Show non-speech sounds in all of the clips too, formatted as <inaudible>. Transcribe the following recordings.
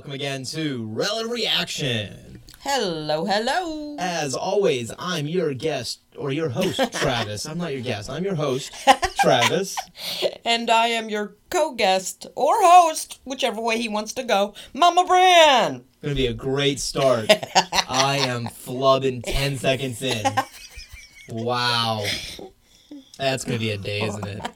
welcome again to Relative Reaction. Hello, hello. As always, I'm your guest or your host, <laughs> Travis. I'm not your guest. I'm your host, <laughs> Travis. And I am your co guest or host, whichever way he wants to go, Mama Bran. Gonna be a great start. <laughs> I am flubbing 10 seconds in. Wow. That's gonna be a day, isn't it?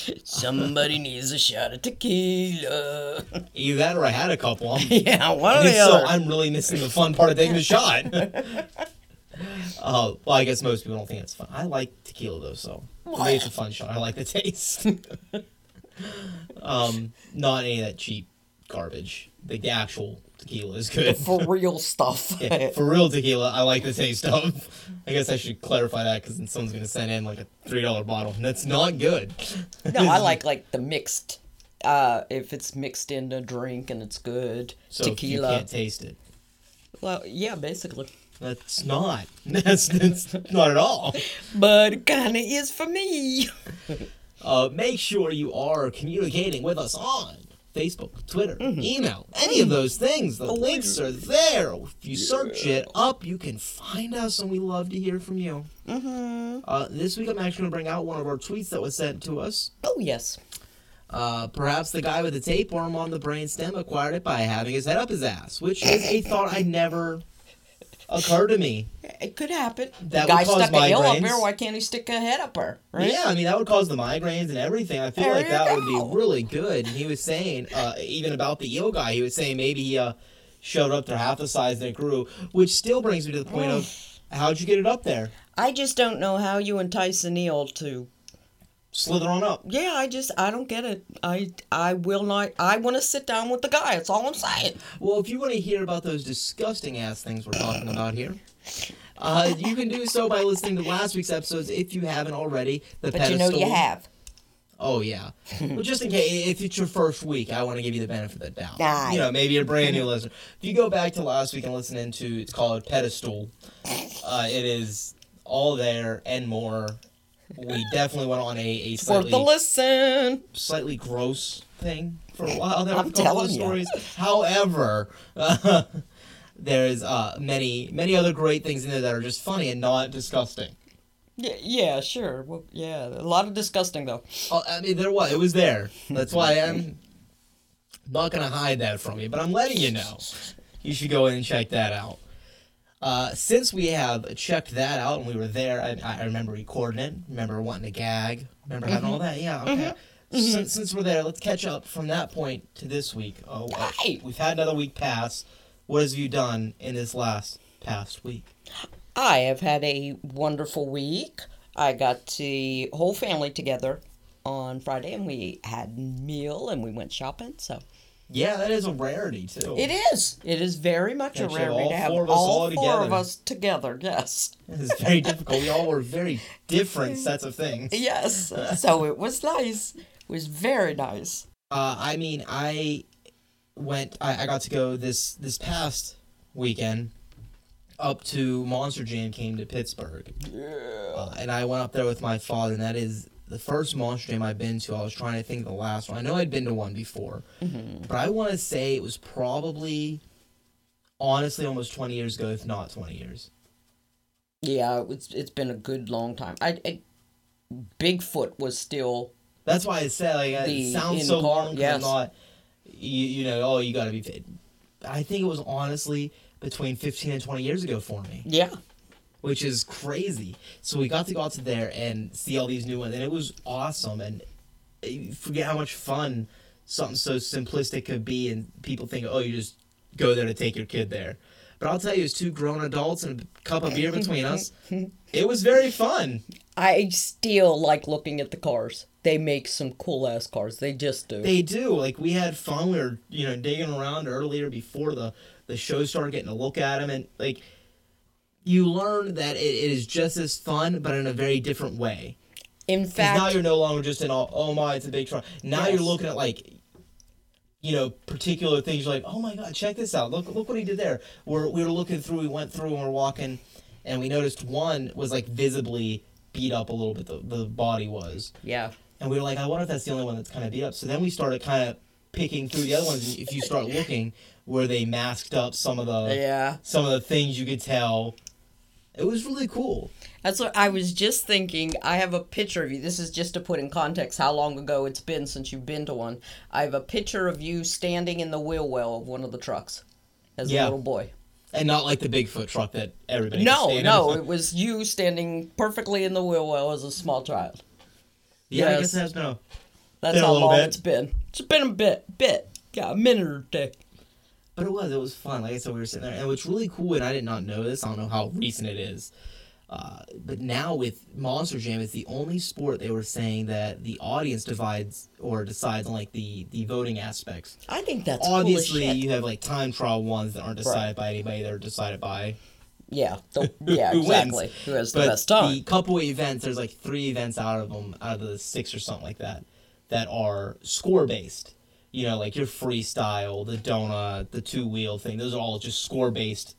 <laughs> Somebody needs a shot of tequila. <laughs> Either that or I had a couple. I'm, <laughs> yeah, one or the so other. I'm really missing the fun part of taking a shot. Uh, well, I guess most people don't think it's fun. I like tequila though, so me it's a fun shot. I like the taste. um, not any of that cheap garbage. The, the actual tequila is good. For real stuff. <laughs> Yeah, for real tequila, I like the taste of. I guess I should clarify that because then someone's gonna send in like a three dollar bottle, and that's not good. no, I <laughs> like like the mixed. Uh, if it's mixed in a drink and it's good, so if you tequila. can't taste it. Well, yeah, basically. That's not. <laughs> That's, that's not at all. But it kind of is for me. Uh, make sure you are communicating with us on Facebook, Twitter, email, any of those things. The links are there. If you search it up, you can find us, and we love to hear from you. Mm-hmm. Uh, this week, I'm actually going to bring out one of our tweets that was sent to us. Oh yes. Uh, perhaps the guy with the tapeworm on the brainstem acquired it by having his head up his ass, which is a thought I never occurred to me. It could happen. That the guy would cause stuck a hill up migraines. there. Why can't he stick a head up her? Right? Yeah, I mean that would cause the migraines and everything. I feel There like that would be really good. And he was saying, uh, even about the eel guy, he was saying maybe he uh, showed up to half the size that it grew, which still brings me to the point of <sighs> how'd you get it up there? I just don't know how you entice an eel to. Slither on up. Yeah, I just I don't get it. I I will not. I want to sit down with the guy. That's all I'm saying. Well, if you want to hear about those disgusting ass things we're talking about here, uh, you can do so by listening to last week's episodes if you haven't already. The But you know you have. Oh yeah. well, just in case, if it's your first week, I want to give you the benefit of the doubt. Nice. You know, maybe a brand new listener. If you go back to last week and listen into, it's called Pedestal. Uh, it is all there and more. We definitely went on a, a slightly, Worth the listen. slightly gross thing for a while there. I'm with a couple of telling stories. However, uh, <laughs> there's uh, many many other great things in there that are just funny and not disgusting. Yeah, yeah, sure. Well, yeah, a lot of disgusting though. Oh, I mean, there was. It was there. That's why I'm not gonna hide that from you, but I'm letting you know. You should go in and check that out. Uh, since we have checked that out and we were there, I, I remember recording it. Remember wanting to gag. Remember having all that. Yeah. Okay. Since, since we're there, let's catch up from that point to this week. Oh, uh, Hey. we've had another week pass. What have you done in this last past week? I have had a wonderful week. I got the whole family together on Friday, and we had meal and we went shopping. So Yeah, that is a rarity too. it is. It is very much a That you have rarity to have four of us all all four of us together. Yes. It is very difficult. We all were very <laughs> different sets of things. Yes. so it was nice. It was very nice. Uh, I mean, I went. I, I got to go this this past weekend up to Monster Jam. Came to Pittsburgh, uh, and I went up there with my father. And that is the first Monster Jam I've been to. I was trying to think of the last one. I know I'd been to one before, but I want to say it was probably, honestly, almost twenty years ago, if not twenty years. Yeah, it's it's been a good long time. I, I Bigfoot was still That's why I said like it sounds so long. yes. I'm not. You you know oh you got to be fit. I think it was honestly between fifteen and twenty years ago for me, yeah. which is crazy. So we got to go out to there and see all these new ones, and it was awesome. And you forget how much fun something so simplistic could be, and people think oh you just go there to take your kid there. But I'll tell you, it's two grown adults and a cup of beer between us. <laughs> It was very fun. I still like looking at the cars. They make some cool ass cars. They just do. They do. Like we had fun. We were, you know, digging around earlier before the the show started, getting a look at them, and like you learn that it, it is just as fun, but in a very different way. In 'Cause now you're no longer just in all, oh my, it's a big truck. Now Yes. you're looking at like, you know, particular things. You're like, oh my god, check this out. Look, look what he did there. We're we were looking through. We went through and we're walking, and we noticed one was like visibly beat up a little bit. The the body was. yeah. And we were like, I wonder if that's the only one that's kind of beat up. So then we started kind of picking through the other ones, if you start looking where they masked up some of the Yeah. some of the things you could tell, it was really cool. That's what I was just thinking. I have a picture of you. This is just to put in context how long ago it's been since you've been to one. I have a picture of you standing in the wheel well of one of the trucks as Yeah. a little boy. And not like the Bigfoot truck that everybody. No, no, it was you standing perfectly in the wheel well as a small child. Yeah, I guess it has been a That's Been how little long bit. it's been. It's been a bit, bit. Yeah, a minute or two. But it was, it was fun. Like I said, we were sitting there, and what's really cool, and I did not know this. I don't know how recent it is, uh, but now with Monster Jam, it's the only sport they were saying that the audience divides or decides on like the the voting aspects. I think that's Obviously, cool you have like time trial ones that aren't decided by anybody; they're decided by Yeah, the, <laughs> yeah, who wins. exactly. Who has the but best time? the couple events, there's like three events out of them, out of the six or something like that, that are score based. You know, like your freestyle, the donut, the two wheel thing. Those are all just score based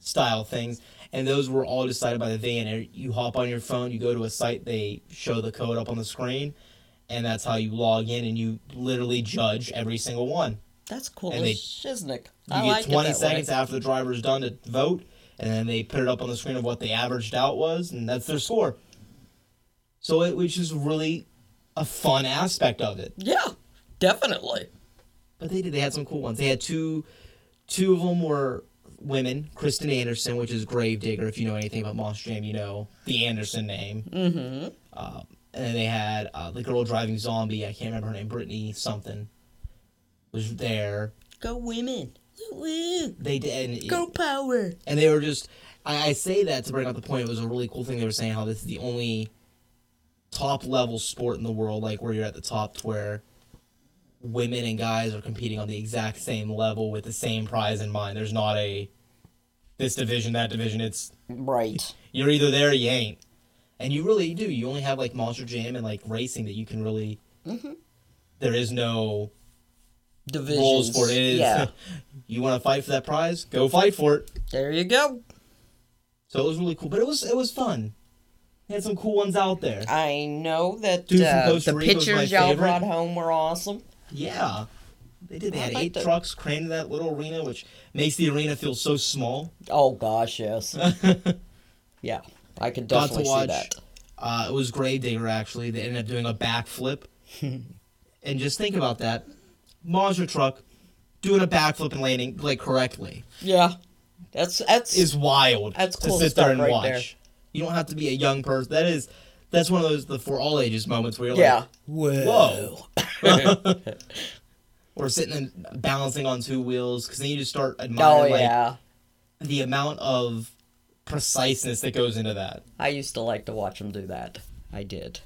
style things, and those were all decided by the van. You hop on your phone, you go to a site, they show the code up on the screen, and that's how you log in, and you literally judge every single one. That's cool and they- shiznick. You I get like 20 it that seconds way. after the driver's done to vote, and then they put it up on the screen of what they averaged out was, and that's their score. So it which is really a fun aspect of it. Yeah, definitely. But they did. They had some cool ones. They had two, two of them were women. Krysten Anderson, which is Gravedigger. If you know anything about Monster Jam, you know the Anderson name. Mm-hmm. Um, and then they had uh, the girl driving zombie. I can't remember her name. Brittany something was there. Go women. Woo. They did. And Go power. and they were just I, I say that to bring up the point it was a really cool thing they were saying how this is the only top level sport in the world like where you're at the top to where women and guys are competing on the exact same level with the same prize in mind there's not a this division that division it's Right. you're either there or you ain't and you really do you only have like monster jam and like racing that you can really mm-hmm. there is no Divisions. rules for it. It is Yeah. <laughs> you want to fight for that prize go fight for it there you go. So it was really cool, but it was it was fun. They had some cool ones out there. I know that Dude from uh, Costa the Rica pictures y'all favorite. brought home were awesome. Yeah, they did. They I had like eight the- trucks crammed in that little arena, which makes the arena feel so small. Oh gosh, yes. <laughs> yeah, I could Got to definitely see that. Uh, it was Gravedigger actually. They ended up doing a backflip, <laughs> and just think about that: monster truck doing a backflip and landing like correctly Yeah, that's that's is wild. That's cool to sit there and right watch. there. You don't have to be a young person. That is, that's one of those the for all ages moments where you're yeah. like, Whoa. <laughs> or sitting and balancing on two wheels because then you just start Oh admiring like yeah. the amount of preciseness that goes into that. I used to like to watch them do that. I did.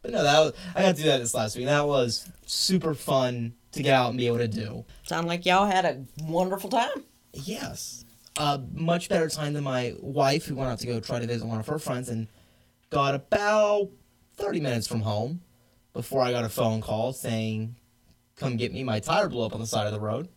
But no, that was, I got to do that this last week. That was super fun to get out and be able to do. Sound like y'all had a wonderful time. Yes, a much better time than my wife, who went out to go try to visit one of her friends and got about thirty minutes from home before I got a phone call saying, "Come get me. My tire blew up on the side of the road."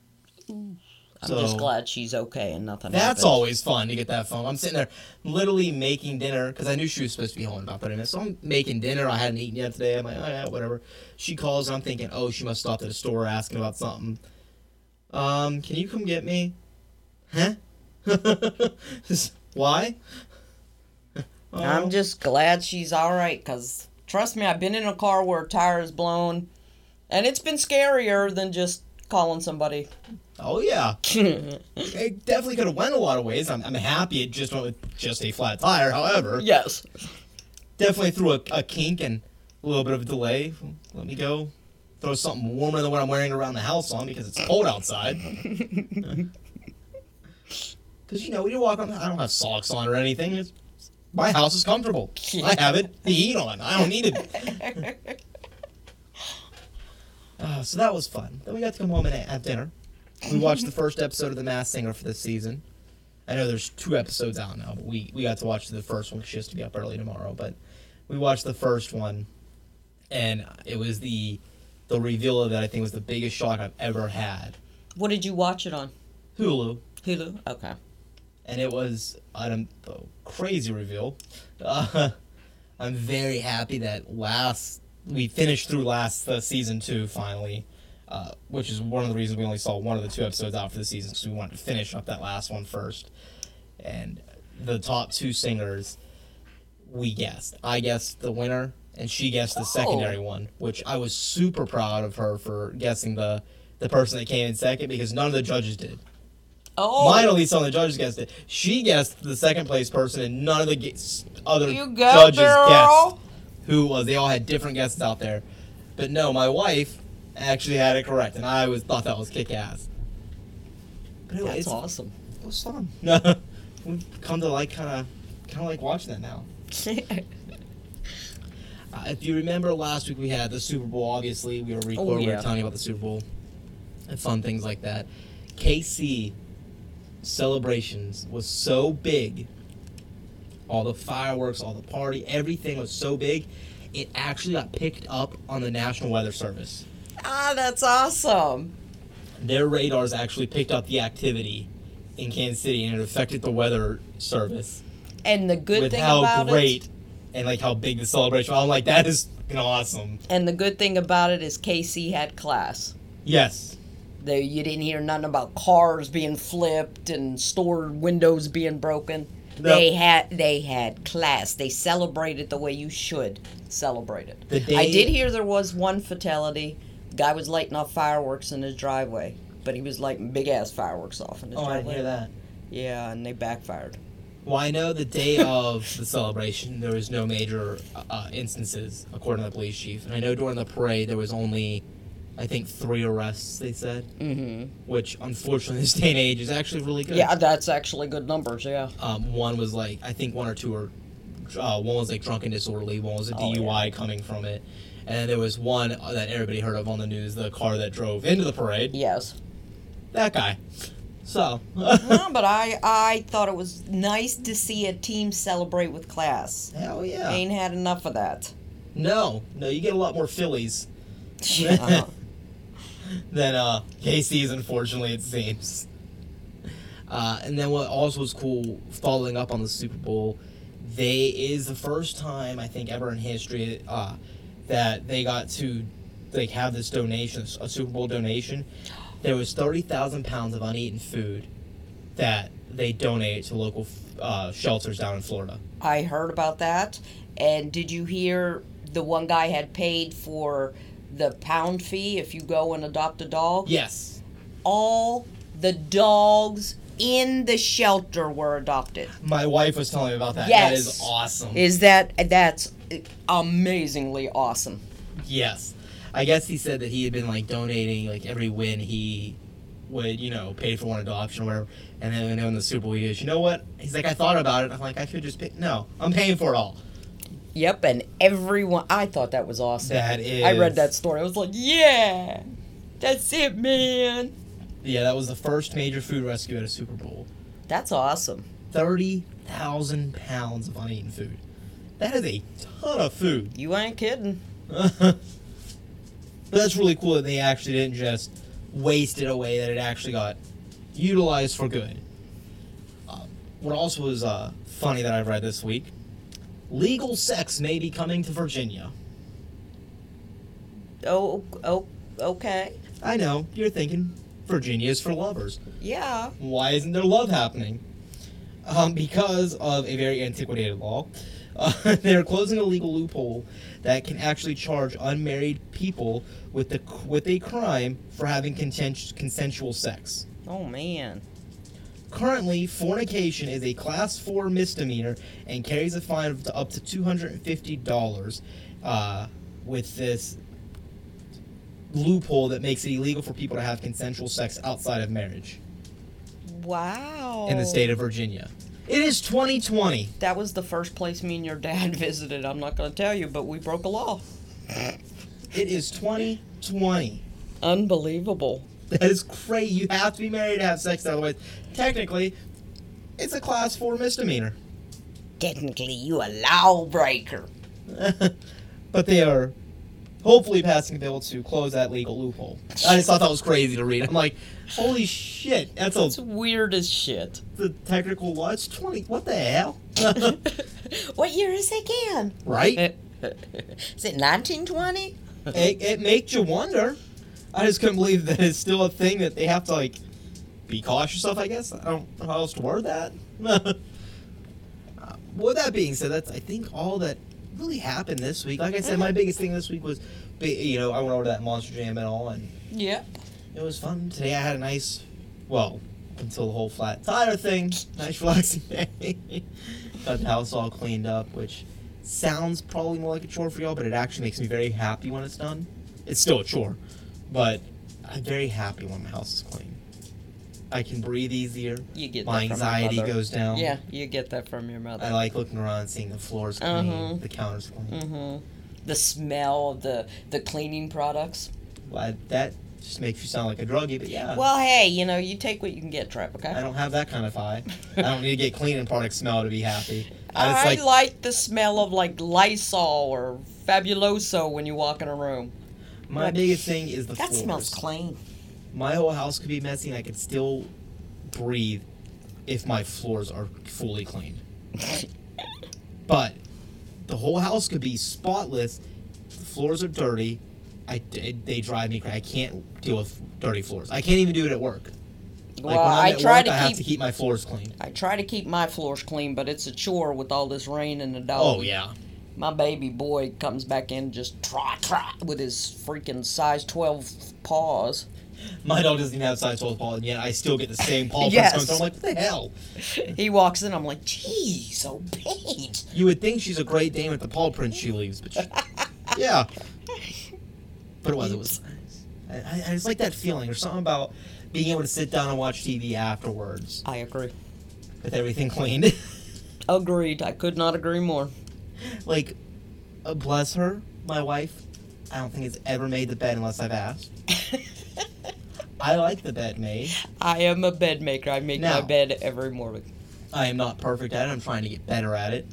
I'm So- just glad she's okay and nothing. That's happened. always fun to get that phone. I'm sitting there literally making dinner because I knew she was supposed to be home in about 30 minutes. So I'm making dinner. I hadn't eaten yet today. I'm like, oh, yeah, whatever. She calls and I'm thinking, oh, she must stop at a store asking about something. Um, can you come get me? Huh? <laughs> Why? <laughs> I'm Oh. just glad she's all right because trust me, I've been in a car where a tire is blown, and it's been scarier than just calling somebody. Oh, yeah. <laughs> It definitely could have went a lot of ways. I'm, I'm happy it just went with just a flat tire. However, yes. definitely threw a, a kink and a little bit of a delay. Let me go throw something warmer than what I'm wearing around the house on because it's cold outside. <laughs> Because you know when you walk on, I don't have socks on or anything. It's, my house is comfortable. I have it the heat on. I don't need it. Uh, <laughs> so that was fun. Then we got to come home and have dinner. We watched the first episode of The Masked Singer for this season. I know there's two episodes out now, but we, we got to watch the first one. She has to be up early tomorrow, but we watched the first one, and it was the the reveal of it. I think was the biggest shock I've ever had. What did you watch it on? Hulu, Hulu. Okay. and it was a crazy reveal. Uh, <laughs> I'm very happy that last we finished through last uh, season two finally. Uh, which is one of the reasons we only saw one of the two episodes out for the season because we wanted to finish up that last one first. And the top two singers, we guessed. I guessed the winner, and she guessed the Oh. secondary one, which I was super proud of her for guessing the the person that came in second because none of the judges did. Oh, Mine, at least, some of the judges guessed it. She guessed the second place person, and none of the gu- other judges girl. guessed who was. They all had different guesses out there, but no, my wife actually had it correct, and I was thought that was kick ass. But it, that's it's, awesome. it was fun. <laughs> No, We've come to like kind of kind of like watching that now. <laughs> Uh, if you remember last week, we had the Super Bowl. Obviously, we were recording. We Oh, yeah. were telling you about the Super Bowl and fun things like that. KC celebrations was so big. All the fireworks, all the party, everything was so big. It actually got picked up on the National Weather Service. Ah, that's awesome. Their radars actually picked up the activity in Kansas City, and it affected the weather service And the good with thing how about great it, and like how big the celebration. I'm like, that is awesome. and the good thing about it is KC had class. Yes. There, you didn't hear nothing about cars being flipped and store windows being broken. No. They had they had class. They celebrated the way you should celebrate it. The I did hear there was one fatality. Guy was lighting off fireworks in his driveway, but he was lighting big ass fireworks off in his Oh, I driveway. didn't hear that. Yeah, and they backfired. Well, I know the day of the celebration, there was no major uh, instances, according to the police chief. And I know during the parade, there was only, I think, three arrests, they said. Mm-hmm. Which, unfortunately, in <laughs> this day and age is actually really good. Yeah, that's actually good numbers. Yeah. Um, one was like, I think one or two were, uh, one was like drunken disorderly, one was a Oh, DUI coming from it. And there was one that everybody heard of on the news, the car that drove into the parade. Yes. That guy. So. <laughs> no, but I I thought it was nice to see a team celebrate with class. Hell yeah. Ain't had enough of that. No, no, you get a lot more Phillies. Uh-huh. <laughs> than uh, KC's, unfortunately, it seems. Uh, and then what also was cool, following up on the Super Bowl, they is the first time I think ever in history uh, that they got to like have this donation, a Super Bowl donation. There was thirty thousand pounds of uneaten food that they donated to local uh, shelters down in Florida. I heard about that. And did you hear the one guy had paid for the pound fee if you go and adopt a dog? Yes, All the dogs in the shelter were adopted. my wife was telling me about that. Yes. That is awesome. Is that that's amazingly awesome? Yes. I guess he said that he had been like donating like every win he would, you know, pay for one adoption or whatever. And then when in the Super Bowl, he goes, you know what? He's like, I thought about it. I'm like, I could just pay. No, I'm paying for it all. Yep, and everyone I thought that was awesome. That I read that story. I was like, yeah. That's it, man. Yeah, that was the first major food rescue at a Super Bowl. That's awesome. 30,000 pounds of uneaten food. That is a ton of food. You ain't kidding. <laughs> but that's really cool that they actually didn't just waste it away, that it actually got utilized for good. Uh, what also was uh, funny that I read this week legal sex may be coming to Virginia. Oh, oh, okay. I know, you're thinking Virginia is for lovers. Yeah. Why isn't there love happening? Um, because of a very antiquated law. Uh, <laughs> they're closing a legal loophole that can actually charge unmarried people with the with a crime for having content, consensual sex. Oh man. Currently, fornication is a class four misdemeanor and carries a fine of up to two hundred and fifty dollars. Uh, with this loophole that makes it illegal for people to have consensual sex outside of marriage Wow. in the state of Virginia. It is 2020. That was the first place me and your dad <laughs> visited. I'm not going to tell you, but we broke a law. It is 2020. Unbelievable. That is crazy. You have to be married to have sex, otherwise, technically, it's a class four misdemeanor. Technically, you a lawbreaker. <laughs> but they are hopefully passing a bill to close that legal loophole. I just thought that was crazy to read. I'm like, holy shit, that's a weird as shit. the technical law. It's 20. What the hell? <laughs> what year is it again? right? <laughs> is it 1920? it, it makes you wonder. I just couldn't believe that it's still a thing that they have to like be cautious of. I guess I don't know how else to word that. <laughs> Uh, with that being said, that's I think all that really happened this week. Like I said, my biggest thing this week was, you know, I went over to that Monster Jam and all, and Yeah. it was fun. Today I had a nice, well, until the whole flat tire thing, <laughs> nice relaxing day. Got the house all cleaned up, which sounds probably more like a chore for y'all, but it actually makes me very happy when it's done. It's still a chore, but I'm very happy when my house is clean. I can breathe easier. You get My that from your anxiety goes down. Yeah, you get that from your mother. I like looking around and seeing the floors clean, Uh-huh. the counters clean. hmm The smell of the the cleaning products. Well, that just makes you sound like a druggie, but yeah. Well, hey, you know, you take what you can get, Trap. Okay. I don't have that kind of high. <laughs> I don't need to get cleaning product smell to be happy. I I like, like the smell of like Lysol or Fabuloso when you walk in a room. my biggest thing is the That floors. smells clean. My whole house could be messy and I could still breathe if my floors are fully clean. <laughs> but the whole house could be spotless. The floors are dirty. I, they drive me crazy. I can't deal with dirty floors. I can't even do it at work. Like well, I try work, to I have keep to keep my floors clean. I try to keep my floors clean, but it's a chore with all this rain and the dog. Oh yeah. My baby boy comes back in just trot trot with his freaking size twelve paws. My dog doesn't even have size 12 paw, and yet I still get the same paw prints Yes. going through. I'm like, what the hell? <laughs> He walks in, I'm like, geez, so big. You would think she's a great dame with the paw prints she leaves, but she, <laughs> yeah. But it was. It was nice. I, I, I just like that feeling. There's something about being able to sit down and watch TV afterwards I agree. with everything cleaned. <laughs> Agreed. I could not agree more. like, uh, bless her, my wife. I don't think has ever made the bed unless I've asked. I like the bed made. I am a bed maker. I make my bed every morning. I am not perfect at it. I'm trying to get better at it,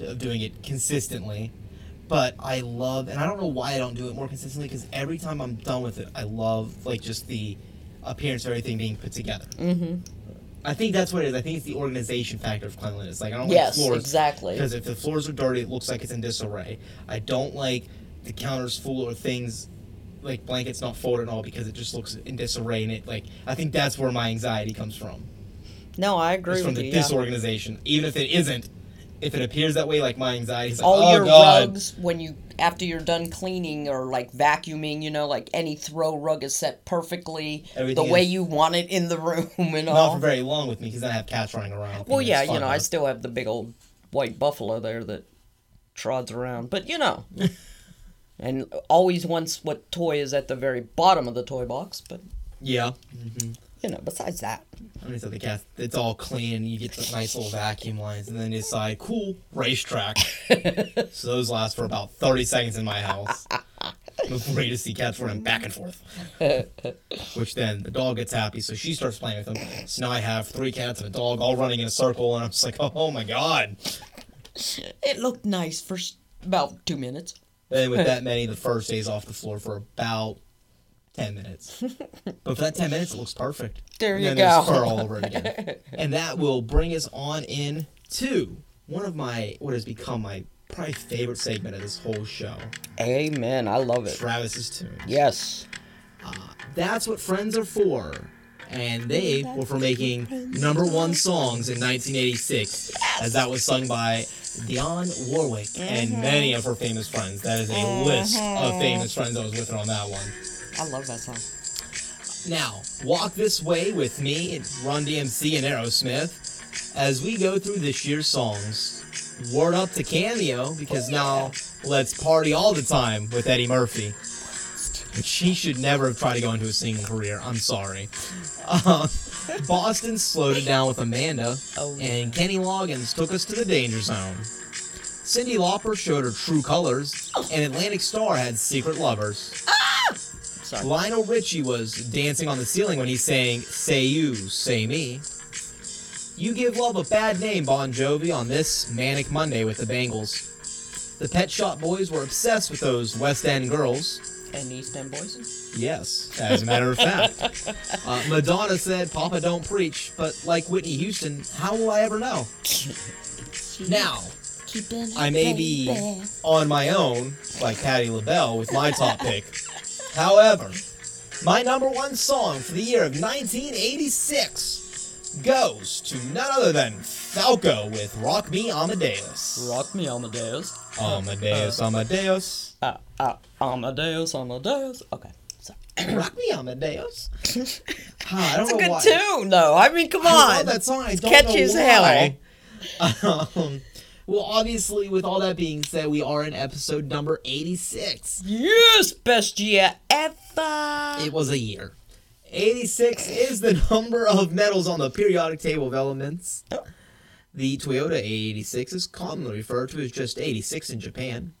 of doing it consistently. But I love, and I don't know why I don't do it more consistently. Because every time I'm done with it, I love like just the appearance of everything being put together. Mm-hmm. I think that's what it is. I think it's the organization factor of cleanliness. Like I don't Yes, like floors exactly. because if the floors are dirty, it looks like it's in disarray. I don't like the counters full or things like blankets not folded at all because it just looks in disarray. And it like I think that's where my anxiety comes from. No, I agree It's from with the you. yeah. disorganization. Even if it isn't, if it appears that way, like my anxiety is like, All oh your god, rugs, when you after you're done cleaning or like vacuuming, you know, like any throw rug is set perfectly Everything the way you want it in the <laughs> room and not all. for very long with me because I have cats running around. Well, yeah, you know, I still have the big old white buffalo there that trods around. But you know, <laughs> and always wants what toy is at the very bottom of the toy box. But yeah. hmm you know, besides that, I mean, so the cat, it's all clean. You get the nice little vacuum lines, and then you decide, cool, racetrack. <laughs> so those last for about thirty seconds in my house before you just see cats running back and forth. <laughs> Which then the dog gets happy, so she starts playing with them. So now I have three cats and a dog all running in a circle, and I'm just like, oh my god. it looked nice for about two minutes. And with that <laughs> many, the first day's off the floor for about 10 minutes. <laughs> But for that 10 minutes, it looks perfect. There and you then go. fur all over it again. <laughs> and that will bring us on in to one of my, what has become my probably favorite segment of this whole show Amen. I love it. Travis's Tunes. Yes. Uh, that's what friends are for. And they were for making number one songs in 1986, as that was sung by Dionne Warwick and many of her famous friends. That is a list of famous friends that was with her on that one. I love that song. Now, walk this way with me, Run DMC and Aerosmith, as we go through this year's songs. Word up to Cameo, because now let's party all the time with Eddie Murphy. She should never have tried to go into a singing career. I'm sorry. Uh, <laughs> <laughs> Boston slowed it down with Amanda, Oh, yeah. and Kenny Loggins took us to the danger zone. Cyndi Lauper showed her true colors, and Atlantic Starr had secret lovers. Ah! Sorry. Lionel Richie was dancing on the ceiling when he sang Say You, Say Me. You Give Love a Bad Name, Bon Jovi, on this Manic Monday with the Bangles. The Pet Shop Boys were obsessed with those West End girls. And East End Boys. Yes, as a matter of fact. <laughs> Uh, Madonna said, Papa don't preach, but like Whitney Houston, how will I ever know? Now, I may be on my own, like Patti LaBelle, with my top pick. However, My number one song for the year of 1986 goes to none other than Falco with Rock Me Amadeus. Rock me, Amadeus. Amadeus, Amadeus. Uh, uh, Amadeus, Amadeus. Okay. Sorry. <clears throat> Rock Me Amadeus. <laughs> Ah, I don't It's a good why. tune, though. I mean, come I on. love that song. I don't catchy know as why. <laughs> Um, well, obviously, with all that being said, we are in episode number 86. Yes, best year ever. It was a year. 86 is the number of metals on the periodic table of elements. The Toyota A86 is commonly referred to as just 86 in Japan.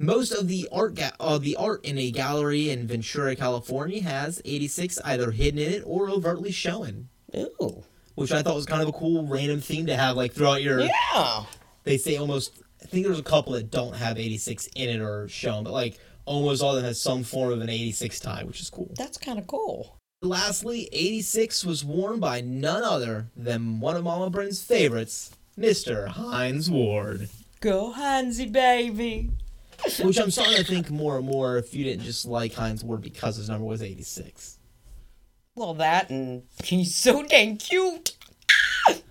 Most of the art ga- uh, the art in a gallery in Ventura, California has 86 either hidden in it or overtly shown, Ew. which I thought was kind of a cool random theme to have like throughout your Yeah. they say almost I think there's a couple that don't have 86 in it or shown, but like almost all of them has some form of an 86 tie, which is cool. That's kind of cool. Lastly, 86 was worn by none other than one of Mama Bryn's favorites, Mr. Hines Ward. Go Hansi, baby. Which I'm starting to think more and more if you didn't just like Hines Ward because his number was 86. Well, that and he's so dang cute. <laughs>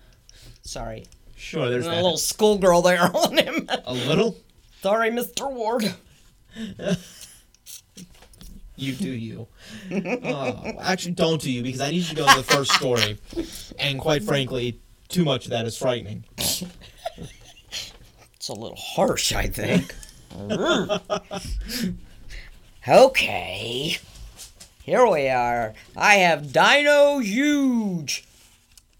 Sorry. Sure, there's There's a that. little schoolgirl there <laughs> on him. A little? Sorry, Mr. Ward. <laughs> You do you. Uh, actually, don't do you because I need you to go to the first story. And quite frankly, too much of that is frightening. It's a little harsh, I think. Okay. Here we are. I have Dino Huge.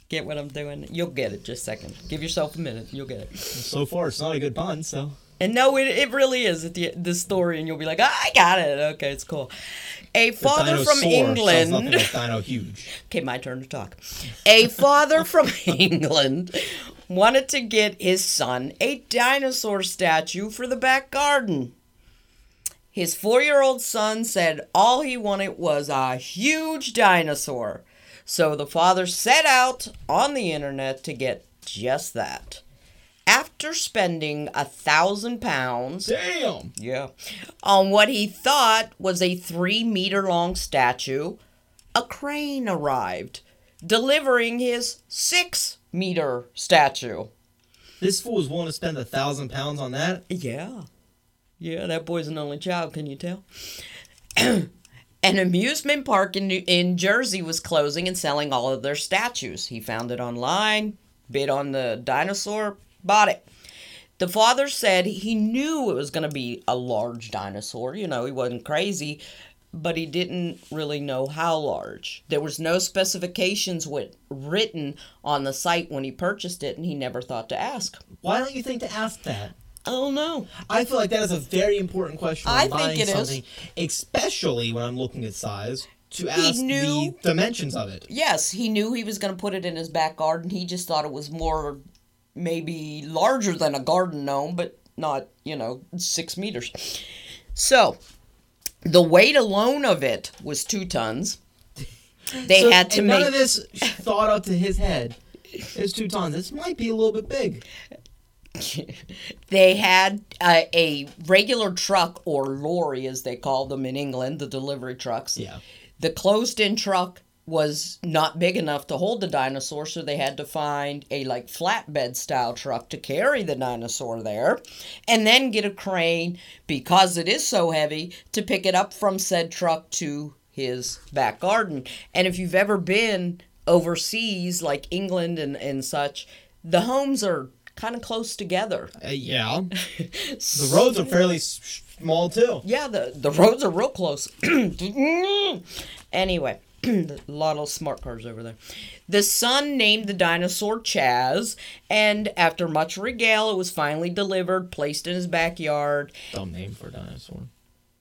Get what I'm doing? You'll get it. Just a second. Give yourself a minute. You'll get it. So far, it's not a good pun, so. And no, it, it really is at the the story, and you'll be like, ah, I got it. Okay, it's cool. A father from England. like Dino Huge. <laughs> Okay, my turn to talk. A father from <laughs> England wanted to get his son a dinosaur statue for the back garden. His four year old son said all he wanted was a huge dinosaur. So the father set out on the internet to get just that. After spending a thousand pounds, Damn! yeah. On what he thought was a three meter long statue, a crane arrived, delivering his six meter statue. This fool was willing to spend a thousand pounds on that? Yeah. Yeah, that boy's an only child, can you tell? <clears throat> An amusement park in, New- in Jersey was closing and selling all of their statues. He found it online, bid on the dinosaur, bought it. The father said he knew it was going to be a large dinosaur. You know, he wasn't crazy, but he didn't really know how large. There was no specifications with, written on the site when he purchased it, and he never thought to ask. Why don't you think to ask that? I don't know. I feel like that is a very important question I think it is. especially when I'm looking at size, to ask knew- the dimensions of it. Yes, he knew he was going to put it in his back garden. He just thought it was more, maybe larger than a garden gnome, but not, you know, six meters. So, the weight alone of it was two tons. <laughs> They So- had to make. none of this thought up to his head. It's two tons. This might be a little bit big. <laughs> they had a, a regular truck or lorry, as they call them in England, the delivery trucks. Yeah. The closed in truck was not big enough to hold the dinosaur, so they had to find a like flatbed style truck to carry the dinosaur there, and then get a crane because it is so heavy to pick it up from said truck to his back garden. And if you've ever been overseas, like England and, and such, the homes are kind of close together. Uh, yeah. <laughs> The roads are fairly small too. Yeah, the the roads are real close. <clears throat> anyway, a lot of smart cars over there. The son named the dinosaur Chaz, and after much regale, it was finally delivered, placed in his backyard. Dumb name for a dinosaur.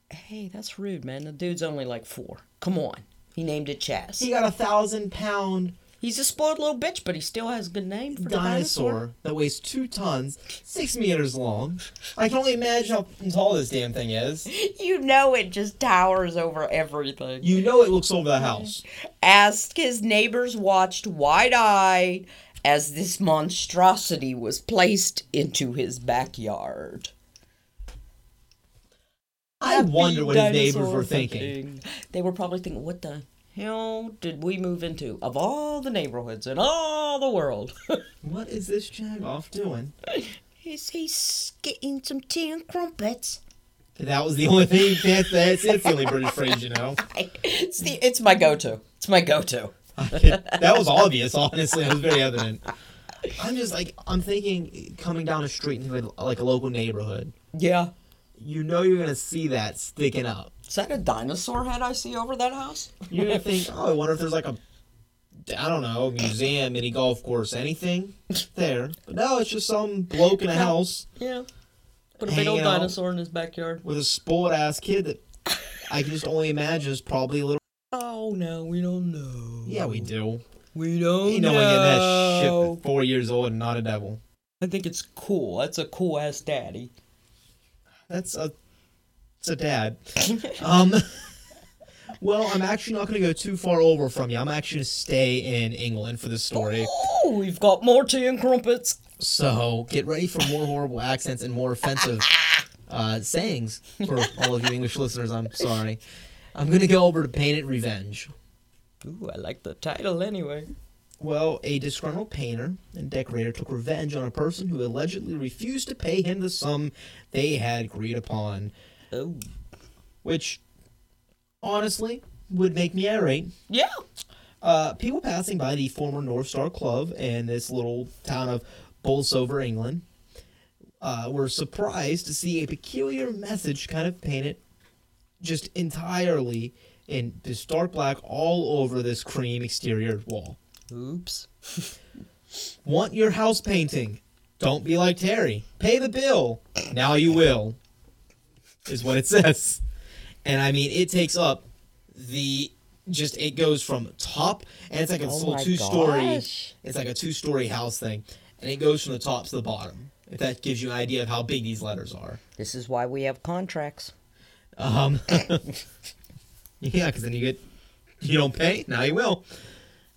Hey, that's rude, man. The dude's only like four. Come on. He named it Chaz. He got a thousand pound He's a spoiled little bitch, but he still has a good name for the dinosaur. dinosaur that weighs two tons, six meters long. I can only imagine how tall this damn thing is. <laughs> You know it just towers over everything. You know it looks over the house. Asked his neighbors watched wide eyed as this monstrosity was placed into his backyard. I Happy wonder what his neighbors were thinking. hunting. They were probably thinking, what the hell did we move into? Of all the neighborhoods in all the world. <laughs> What is this jag off doing? Is he getting some tea and crumpets? That was the only thing. That's, that's, that's the only British phrase you know. <laughs> It's the it's my go-to. It's my go-to. that was obvious. Honestly, it was very evident. I'm just like I'm thinking coming down a street into like a local neighborhood. Yeah. You know you're gonna see that sticking up. Is that a dinosaur head I see over that house? You're gonna think, oh, I wonder if there's like a, I don't know, museum, mini golf course, anything there. But no, it's just some bloke in a house Yeah. Put a big old dinosaur in his backyard. with a spoiled ass kid that I can just only imagine is probably a little. Oh no, we don't know. Yeah, we do. We don't Ain't no know. one getting that shit. at Four years old and not a devil. I think it's cool. That's a cool ass daddy. That's a, it's a dad. <laughs> um, well, I'm actually not going to go too far over from you. I'm actually going to stay in England for this story. Oh, we've got more tea and crumpets. So get ready for more horrible accents and more offensive uh, sayings for all of you English listeners. I'm sorry. I'm going to go over to Painted Revenge. Ooh, I like the title anyway. Well, a disgruntled painter and decorator took revenge on a person who allegedly refused to pay him the sum they had agreed upon, Oh. which honestly would make me irate. Yeah. Uh, people passing by the former North Star Club in this little town of Bolsover, England, uh, were surprised to see a peculiar message kind of painted just entirely in this dark black all over this cream exterior wall. Oops. <laughs> Want your house painting? Don't be like Terry. Pay the bill. Now you will. Is what it <laughs> says. And I mean, it takes up the just it goes from top and it's like a Oh little my two story. It's like a two story house thing, and it goes from the top to the bottom. If that gives you an idea of how big these letters are. This is why we have contracts. Um, <laughs> yeah, because then you get you don't pay now you will.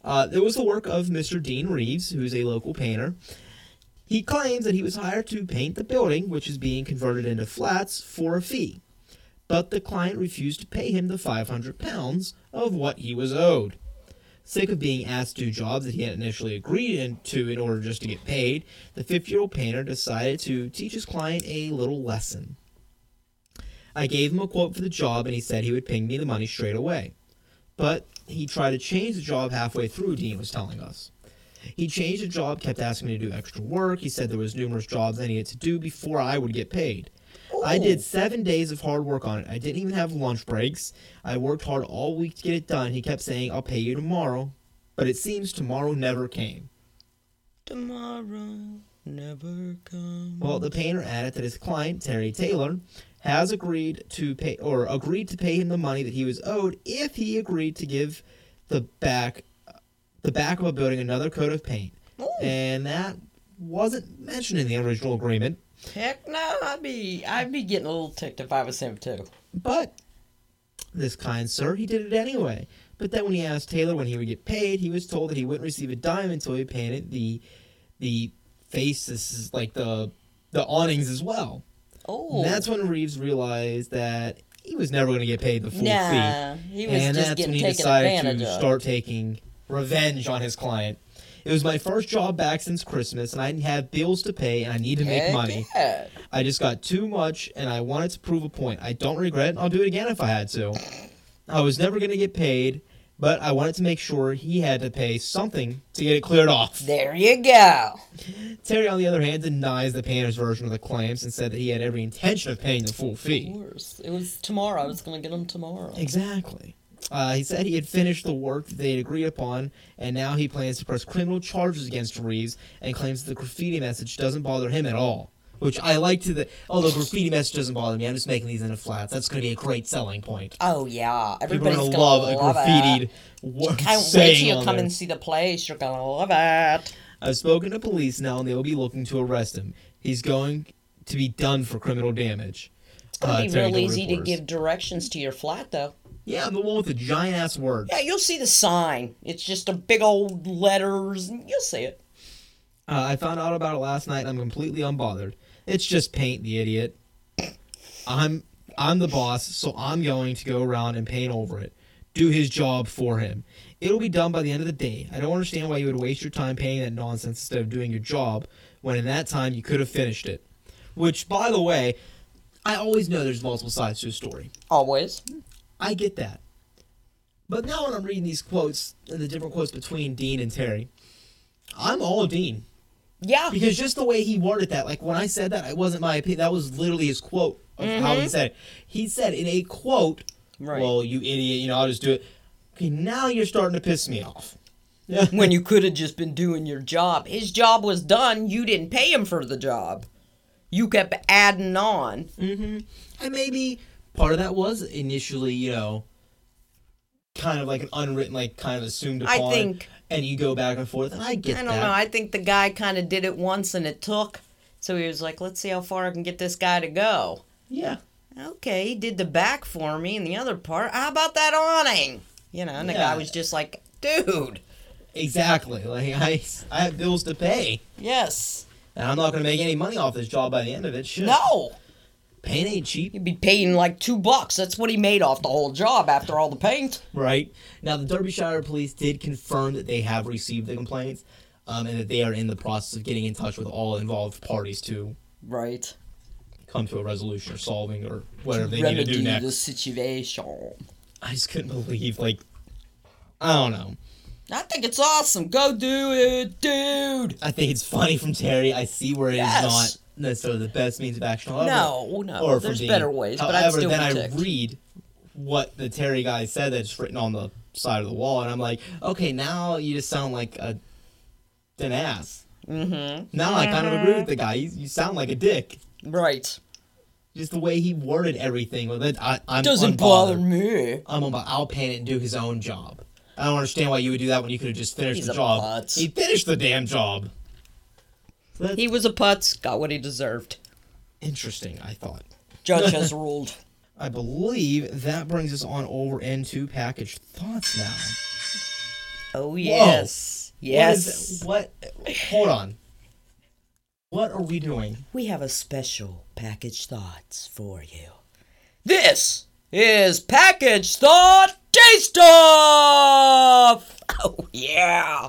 Uh, it was the work of Mr. Dean Reeves, who is a local painter. He claims that he was hired to paint the building, which is being converted into flats, for a fee. But the client refused to pay him the 500 pounds of what he was owed. Sick of being asked to do jobs that he had initially agreed to in order just to get paid, the 50 year old painter decided to teach his client a little lesson. I gave him a quote for the job and he said he would ping me the money straight away. But he tried to change the job halfway through, Dean was telling us. He changed the job, kept asking me to do extra work. He said there was numerous jobs that I needed to do before I would get paid. I did oh. seven days of hard work on it. I didn't even have lunch breaks. I worked hard all week to get it done. He kept saying, I'll pay you tomorrow. But it seems tomorrow never came. Tomorrow never comes. Well, the painter added that his client, Terry Taylor, has agreed to pay or agreed to pay him the money that he was owed if he agreed to give the back the back of a building another coat of paint. Ooh. And that wasn't mentioned in the original agreement. Heck no, I'd be I'd be getting a little ticked if I was him too. But this kind sir, he did it anyway. But then when he asked Taylor when he would get paid, he was told that he wouldn't receive a dime until he painted the the faces like the the awnings as well. Oh, And that's when Reeves realized that he was never going to get paid the full fee. nah, he was and just that's when he decided to of. start taking revenge on his client. It was my first job back since Christmas, and I didn't have bills to pay, and I need to make Heck money. yeah. I just got too much, and I wanted to prove a point. I don't regret it. I'll do it again if I had to. I was never going to get paid, but I wanted to make sure he had to pay something to get it cleared off. There you go. Terry, on the other hand, denies the painter's version of the claims and said that he had every intention of paying the full fee. Of course. It was tomorrow. I was gonna get him tomorrow. Exactly. Uh, he said he had finished the work that they had agreed upon, and now he plans to press criminal charges against Reeves and claims that the graffiti message doesn't bother him at all. Which I like to the. The graffiti message doesn't bother me. I'm just making these into flats. That's going to be a great selling point. Oh yeah, People are everybody's going to gonna love a graffitied it. word Can't wait till you come there. and see the place. You're gonna love it. I've spoken to police now, and they will be looking to arrest him. He's going to be done for criminal damage. It's gonna Uh, be real easy to give directions to your flat though. Yeah, I'm the one with the giant ass words. Yeah, you'll see the sign. It's just a big old letters. and You'll see it. Uh, I found out about it last night. and I'm completely unbothered. It's just paint, the idiot. I'm I'm the boss, so I'm going to go around and paint over it. Do his job for him. It'll be done by the end of the day. I don't understand why you would waste your time painting that nonsense instead of doing your job when in that time you could have finished it. Which, by the way, I always know there's multiple sides to a story. Always. I get that. But now when I'm reading these quotes, and the different quotes between Dean and Terry, I'm all Dean. Yeah. Because just the way he worded that, like when I said that, it wasn't my opinion. That was literally his quote of how he said it. He said in a quote, Right. "Well, you idiot, you know, I'll just do it." Okay, now you're starting to piss me off. Yeah. <laughs> when you could have just been doing your job. His job was done. You didn't pay him for the job. You kept adding on. Mm-hmm. And maybe part of that was initially, you know, kind of like an unwritten, like kind of assumed upon. I think- and you go back and forth, and I get I don't that. know. I think the guy kind of did it once and it took. So he was like, let's see how far I can get this guy to go. yeah. Okay, he did the back for me and the other part. How about that awning? You know, and the Yeah. guy was just like, dude, Exactly. Like I, I have bills to pay, yes. and I'm not going to make any money off this job by the end of it. Shit. No. Paint ain't cheap, He'd be paying like two bucks. That's what he made off the whole job after all the paint. right? Now the Derbyshire Police did confirm that they have received the complaints, um, and that they are in the process of getting in touch with all involved parties to Right. come to a resolution or solving or whatever they need to do next. the situation. I just couldn't believe, like, I don't know. I think it's awesome. Go do it, dude. I think it's funny from Terry. I see where it is Yes. not necessarily the best means of action. However, No, no. or There's better ways, but I'd However, still then be I read what the Terry guy said that's written on the side of the wall, and I'm like, okay, now you just sound like a an ass. Mm-hmm. Now I kind of agree with the guy. You, you sound like a dick. Right. Just the way he worded everything. Well, that I, I'm Doesn't unbothered. bother me. I'm about. I'll paint it and do his own job. I don't understand why you would do that when you could have just finished He's the job. He finished the damn job. That's He was a putz, got what he deserved. interesting. I thought. Judge <laughs> has ruled. I believe that brings us on over into package thoughts now. Oh yes. What Yes. is- What, Hold on. What are we doing? We have a special package thoughts for you. This is package thought taste off. <laughs> Oh yeah.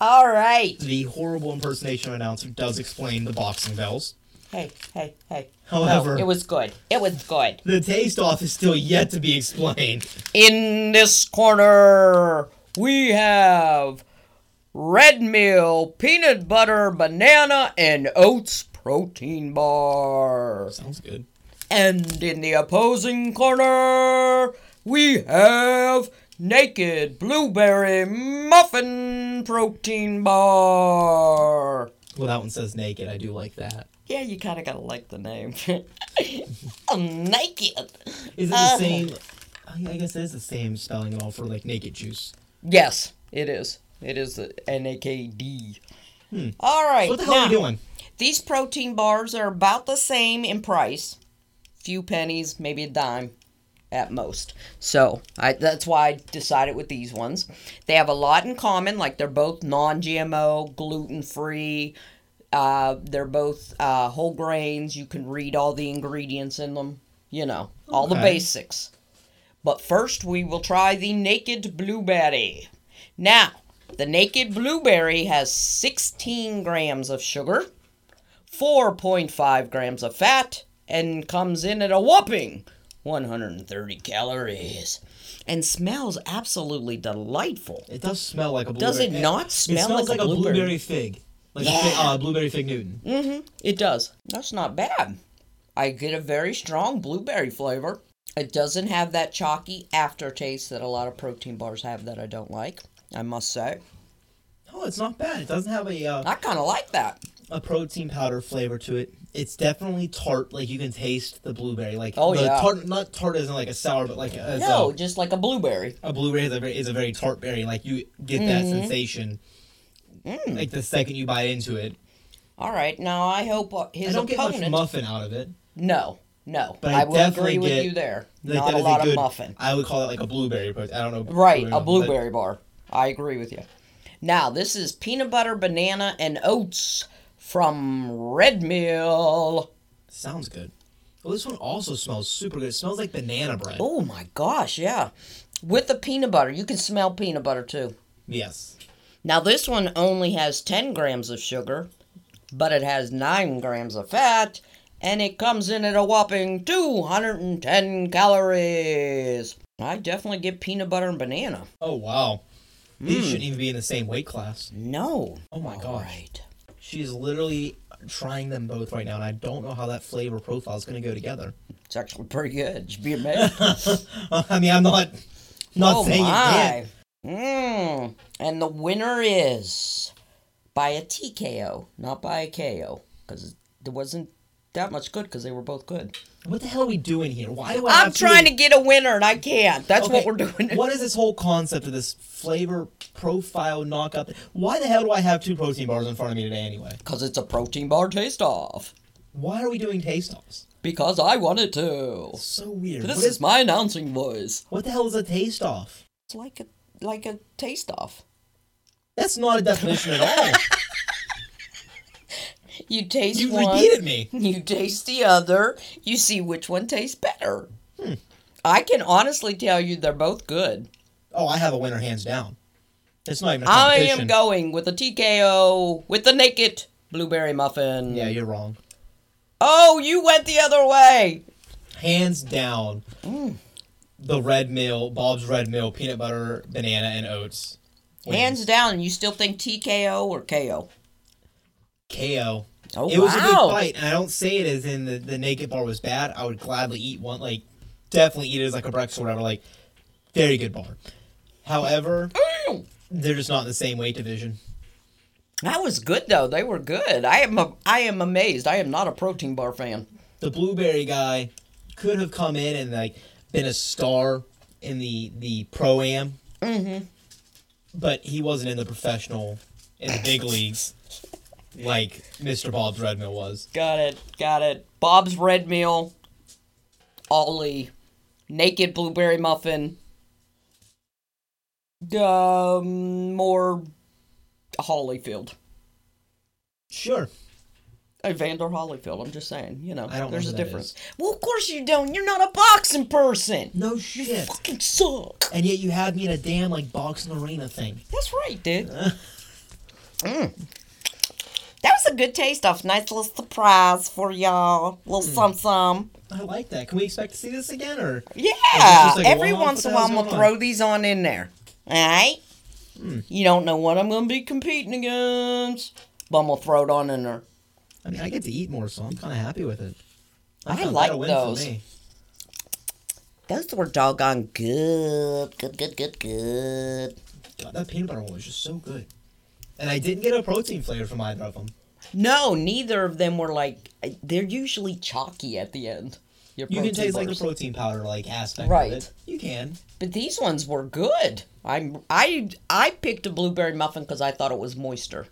All right. The horrible impersonation announcer does explain the boxing bells. Hey, hey, hey. However- no, it was good. It was good. The taste off is still yet to be explained. In this corner, we have Red Mill peanut butter banana and oats protein bar. Sounds good. And in the opposing corner, we have Naked Blueberry Muffin Protein Bar. Well, that one says naked. I do like that. Yeah, you kind of gotta like the name. <laughs> I'm naked. Is it the Uh. same? I guess it is the same spelling and all for like naked juice. Yes, it is. It is the N A K D. All right. Hmm. What the hell are now, you doing? These protein bars are about the same in price. Few pennies, maybe a dime at most. So I, that's why I decided with these ones. They have a lot in common, like they're both non GMO, gluten free. Uh, they're both uh, whole grains. You can read all the ingredients in them. You know, all the basics. But first, we will try the Naked Blueberry. Now, the Naked Blueberry has 16 grams of sugar, 4.5 grams of fat, and comes in at a whopping 130 calories. And smells absolutely delightful. It does smell like a blueberry. Does it not smell it smells like like, a blueberry, blueberry? fig. Like a fig, uh, blueberry fig Newton. Mm-hmm. It does. That's not bad. I get a very strong blueberry flavor. It doesn't have that chalky aftertaste that a lot of protein bars have that I don't like. I must say. Oh, it's not bad. It doesn't have a uh, I kind of like that. a protein powder flavor to it. It's definitely tart. Like you can taste the blueberry. Like Oh, the yeah. tart, not tart isn't like a sour, but like as No, a, just like a blueberry. a blueberry is a very, is a very tart berry. Like you get that Mm-hmm. sensation. Mm. Like the second you bite into it, All right, now I hope uh, his I don't get much muffin out of it. no, no, But I I will agree with get- you there. Like, Not a lot good, of muffin. I would call it like a blueberry, but I don't know. Right, a blueberry bar. I agree with you. Now, this is peanut butter, banana, and oats from Red Mill. Sounds good. Well, this one also smells super good. It smells like banana bread. Oh my gosh, yeah. With the peanut butter. You can smell peanut butter too. Yes. Now, this one only has 10 grams of sugar, but it has 9 grams of fat, and it comes in at a whopping 210 calories. I definitely get peanut butter and banana. Oh wow. These hmm. shouldn't even be in the same weight class. No. Oh my All gosh. right. She's literally trying them both right now, and I don't know how that flavor profile is going to go together. It's actually pretty good. Should be amazed. <laughs> I mean, I'm not not oh saying it my. can't. Mmm. And the winner is by a TKO, not by a KO, because there wasn't that much good because they were both good. What the hell are we doing here? Why do I? I'm have to trying to get a winner and I can't. That's what we're doing. What is this whole concept of this flavor profile knockout? Why the hell do I have two protein bars in front of me today anyway? Because it's a protein bar taste off. Why are we doing taste offs? Because I wanted to. So weird. This is my announcing voice. what the hell is a taste off? It's like a like a taste off. That's not a definition at all. <laughs> You taste You one, repeated me. you taste the other, you see which one tastes better. Hmm. I can honestly tell you they're both good. Oh, I have a winner hands down. It's not even a I competition. I am going with the TKO with the naked blueberry muffin. Yeah, you're wrong. Oh, you went the other way. Hands down. Mm. The Red Mill, Bob's Red Mill, peanut butter, banana, and oats. wins. Hands down, you still think TKO or KO? KO. Oh, it was a good wow. fight, and I don't say it as in the, the naked bar was bad. I would gladly eat one, like definitely eat it as like a breakfast or whatever. Like very good bar. However, Mm. they're just not in the same weight division. That was good though. They were good. I am a, I am amazed. I am not a protein bar fan. The blueberry guy could have come in and like been a star in the the pro am, Mm-hmm. but he wasn't in the professional in the big <laughs> leagues like Mr. Bob's Red Mill was. Got it. Got it. Bob's Red Mill, Ollie. Naked blueberry muffin. Um, more Holyfield. Sure. Evander Holyfield. I'm just saying. You know, I don't there's a difference. Well, of course you don't. You're not a boxing person. No shit. Fucking suck. And yet you had me in a damn like boxing arena thing. That's right, dude. <laughs> Mm. That was a good taste off. Nice little surprise for y'all. Little Hmm. some some. I like that. Can we expect to see this again or Yeah. like Every once in a while, I'm gonna on? throw these on in there. All right. Hmm. You don't know what I'm gonna be competing against, but I'm gonna throw it on in there. I mean I get to eat more, so I'm kinda happy with it. I thought like that'd a win for those. Those were doggone good, good, good, good, good. God, that peanut butter one was just so good. And I didn't get a protein flavor from either of them. No, neither of them were like. They're usually chalky at the end. Your You can taste like the protein powder like aspect Right. of it. Right. You can. But these ones were good. I I I picked a blueberry muffin because I thought it was moister.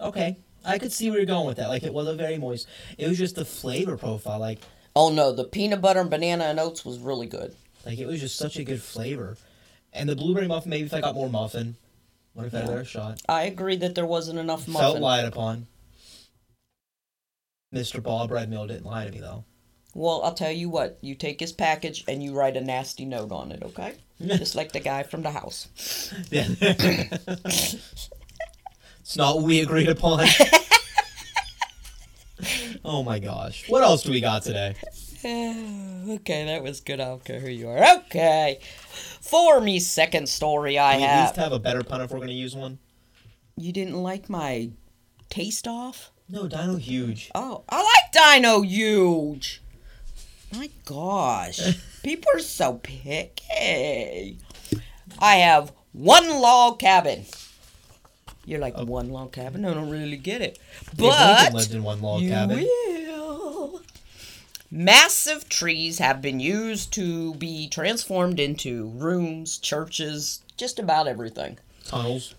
Okay. I could see where you're going with that. Like it wasn't very moist. It was just the flavor profile. Like Oh no, the peanut butter and banana and oats was really good. like it was just such a good flavor. And the blueberry muffin, maybe if I got more muffin, had a shot. I agree that there wasn't enough Felt muffin. lied upon. Mr. Bob Red Mill didn't lie to me though. Well, I'll tell you what. You take his package and you write a nasty note on it, okay? <laughs> Just like the guy from the house. Yeah. <laughs> it's not what we agreed upon. <laughs> oh my gosh. What else do we got today? <sighs> okay, that was good. I don't care who you are. Okay. For me, second story I we at have. least have a better pun if we're gonna use one. You didn't like my taste off? No, Dino Huge. Oh, I like Dino Huge. My gosh. <laughs> People are so picky. I have one log cabin. You're like, oh. one log cabin? I don't really get it. Abe Lincoln But lived in one log cabin. will. Massive trees have been used to be transformed into rooms, churches, just about everything. Tunnels.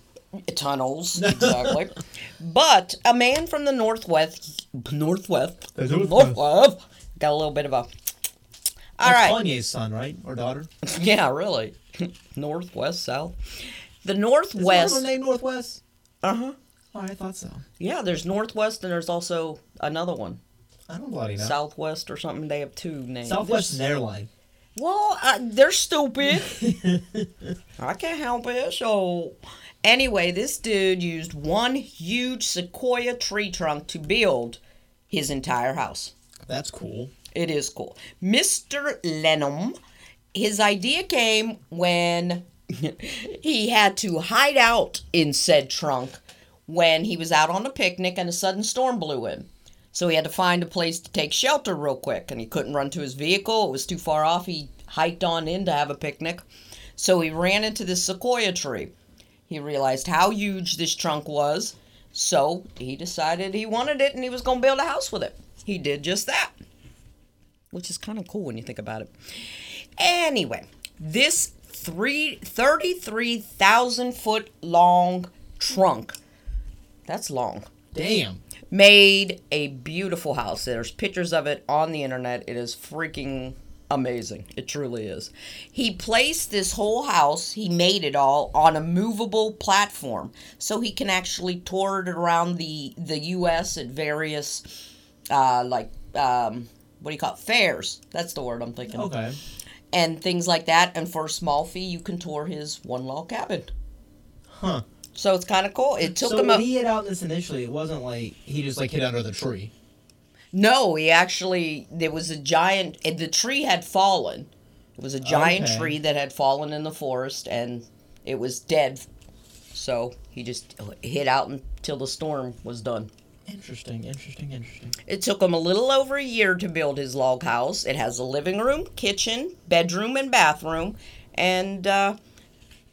Tunnels, exactly. <laughs> but a man from the northwest, northwest, The Northwest. northwest, got a little bit of a. All That's right, Kanye's son, right? Or daughter? <laughs> yeah, really, <laughs> northwest, south. The Is northwest, them named Northwest? uh huh. Oh, I thought so. Yeah, there's northwest, and there's also another one. I don't bloody know. Southwest or something. They have two names. Southwest is an airline. Well, uh, they're stupid. <laughs> I can't help it. So, anyway, this dude used one huge sequoia tree trunk to build his entire house. That's cool. It is cool. Mr. Lenham, his idea came when <laughs> he had to hide out in said trunk when he was out on a picnic and a sudden storm blew in. So he had to find a place to take shelter real quick, and he couldn't run to his vehicle. It was too far off. He hiked on in to have a picnic. So he ran into this sequoia tree. He realized how huge this trunk was, so he decided he wanted it and he was going to build a house with it. He did just that, which is kind of cool when you think about it. Anyway, this three, 33,000 foot long trunk, that's long, Damn. Made a beautiful house. There's pictures of it on the internet. It is freaking amazing. It truly is. He placed this whole house, he made it all on a movable platform so he can actually tour it around the the US at various uh like um what do you call it? Fairs. That's the word I'm thinking. of. Okay. And things like that. And for a small fee, you can tour his one log cabin. Huh. So it's kind of cool. It took so him when a he hid out this initially, it wasn't like he just like hid under the tree. No, he actually there was a giant. The tree had fallen. It was a giant Okay. tree that had fallen in the forest, and it was dead. So he just hid out until the storm was done. Interesting, interesting, interesting. It took him a little over a year to build his log house. It has a living room, kitchen, bedroom, and bathroom, and uh,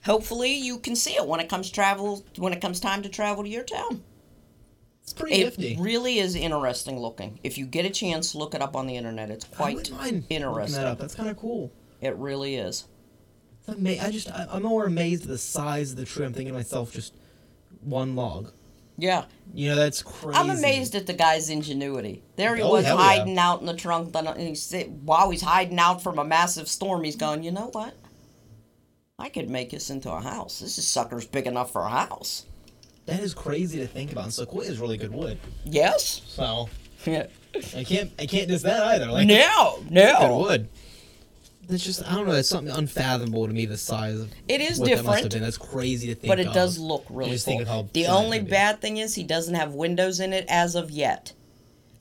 hopefully you can see it when it comes travel when it comes time to travel to your town. It's pretty It nifty. really is interesting looking. If you get a chance, look it up on the internet. It's quite wouldn't mind looking interesting. that. That's kind of cool. It really is. Ama- I just, I'm more amazed at the size of the tree. I'm thinking to myself, just one log. Yeah. You know, that's crazy. I'm amazed at the guy's ingenuity. There he Oh, was hell yeah. hiding out in the trunk. Uh, and he's sit- while he's hiding out from a massive storm, he's going, you know what? I could make this into a house. This is sucker's big enough for a house. That is crazy to think about. Sequoia is really good wood, Yes. so no, <laughs> I can't, I can't diss that either. Like, no. good wood. It's just, I don't know. It's something unfathomable to me. The size of It is what that must have different, been. That's crazy to think. but it of. does look really just cool. think of how The only bad thing is he doesn't have windows in it as of yet,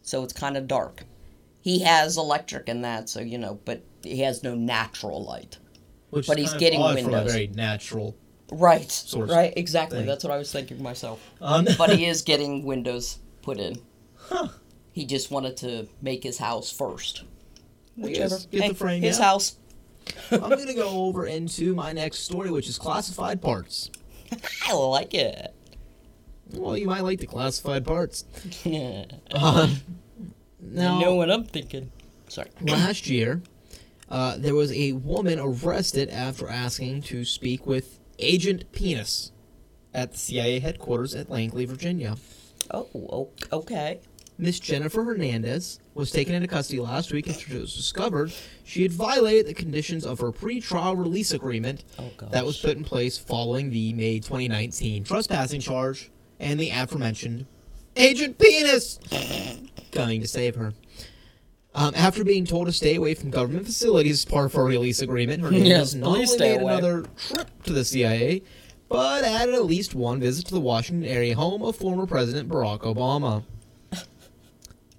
so it's kind of dark. He has electric in that, so you know, but he has no natural light. Which but he's getting odd From a windows. very natural. Right. Source right. Exactly. thing. That's what I was thinking myself. Um, <laughs> But he is getting windows put in. Huh. He just wanted to make his house first. I Whichever. guess, get Hey, the frame. his yeah. house. <laughs> I'm gonna go over into my next story, which is classified parts. <laughs> I like it. Well, you might like the classified parts. I Uh, now, know what I'm thinking. Sorry. last year, uh, there was a woman arrested after asking to speak with Agent Penis at the CIA headquarters at Langley, Virginia. Oh, okay. Miss Jennifer Hernandez was taken into custody last week after it was discovered she had violated the conditions of her pretrial release agreement Oh, that was put in place following the May 2019 trespassing charge and the aforementioned Agent Penis <laughs> coming to save her. Um, after being told to stay away from government facilities as part of her release agreement, Hernandez <laughs> Yes, not only made away. another trip to the CIA, but added at least one visit to the Washington area home of former President Barack Obama.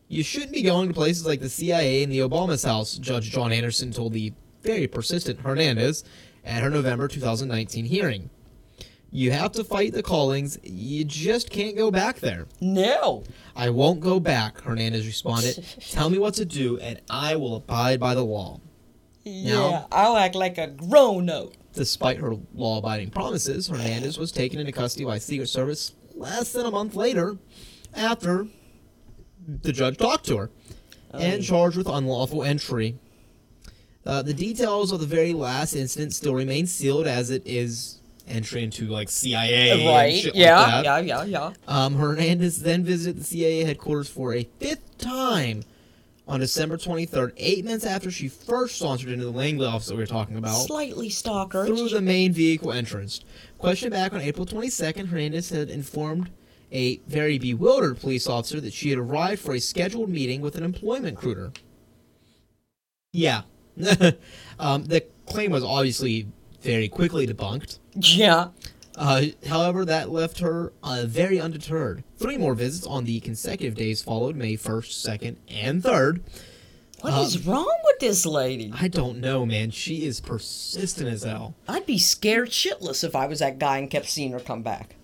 You shouldn't be going to places like the CIA and the Obama's house, Judge John Anderson told the very persistent Hernandez at her November 2019 hearing. You have to fight the callings. You just can't go back there. No. I won't go back, Hernandez responded. <laughs> Tell me what to do, and I will abide by the law. Yeah, I'll act like a grown up. Despite her law abiding promises, Hernandez was taken into custody by Secret Service less than a month later after the judge talked to her and charged with unlawful entry. Uh, the details of the very last incident still remain sealed as it is entry into like CIA Right. yeah, like yeah, yeah, yeah. Um, Hernandez then visited the CIA headquarters for a fifth time on December 23rd, eight months after she first sauntered into the Langley office that we were talking about, Slightly stalker. through the main vehicle entrance. Questioned back on April 22nd, Hernandez had informed a very bewildered police officer that she had arrived for a scheduled meeting with an employment recruiter. Yeah. <laughs> um, the claim was obviously very quickly debunked. <laughs> Yeah. Uh, however, that left her uh, very undeterred. Three more visits on the consecutive days followed May 1st, 2nd, and 3rd. What is wrong with this lady? I don't know, man. She is persistent as hell. I'd be scared shitless if I was that guy and kept seeing her come back.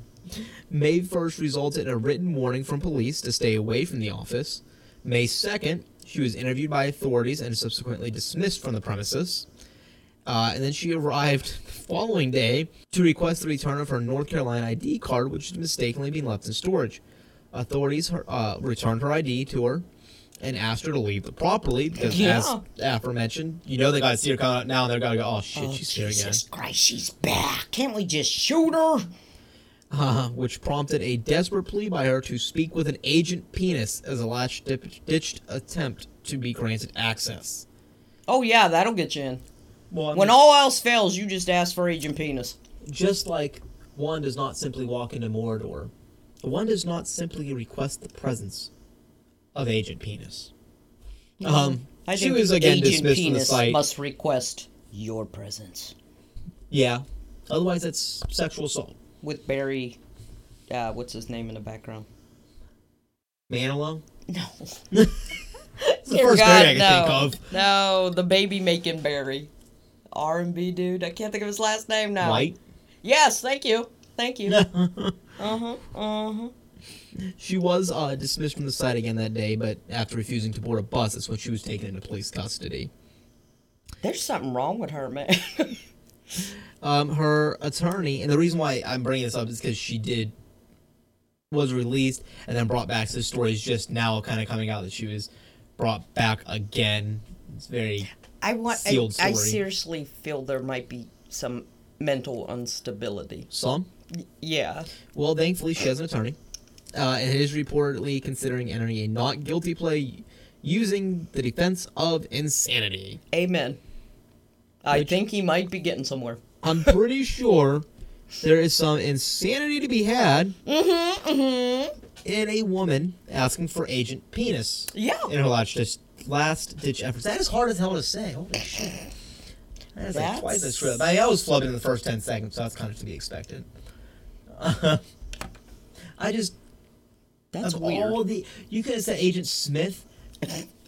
May 1st resulted in a written warning from police to stay away from the office. May 2nd, she was interviewed by authorities and subsequently dismissed from the premises. Uh, and then she arrived following day to request the return of her North Carolina ID card, which had mistakenly been left in storage. Authorities uh, returned her ID to her and asked her to leave the property because, Yeah. as aforementioned, you know they gotta see her coming out now, and they're gonna go, "Oh shit, Oh, she's here again." Jesus Christ, she's back. Can't we just shoot her? uh, which prompted a desperate plea by her to speak with an agent penis as a last-ditched attempt to be granted access. Oh, yeah, that'll get you in. Well, When all else fails, you just ask for Agent Penis. just like one does not simply walk into Mordor, one does not simply request the presence of Agent Penis. Um, I she was again Agent dismissed from the Penis site. must request your presence. Yeah, otherwise that's sexual assault. With Barry, uh, what's his name in the background? Manilow. No. <laughs> It's the Dear first God, thing I can no. think of. No, the baby making Barry. R&B dude. I can't think of his last name now. White. Yes, thank you. Thank you. <laughs> uh-huh. Uh-huh. She was uh, dismissed from the site again that day, but after refusing to board a bus, that's when she was taken into police custody. There's something wrong with her, man. <laughs> Um, her attorney, and the reason why I'm bringing this up is because she did was released and then brought back. So the story is just now kind of coming out that she was brought back again. It's very I want. I, I seriously feel there might be some mental instability. some. Yeah. Well, thankfully, she has an attorney, uh, and is reportedly considering entering a not guilty plea using the defense of insanity. Amen. I Which- think he might be getting somewhere. I'm pretty <laughs> sure there is some insanity to be had Mm-hmm. Mm-hmm. in a woman asking for Agent Penis Yeah. in her ditch, last ditch efforts. That is hard as hell to say. Holy shit. That is like twice as true. I, mean, I was flubbing in the first 10 seconds, so that's kind of to be expected. <laughs> I just. That's of weird. all the. You could have said Agent Smith.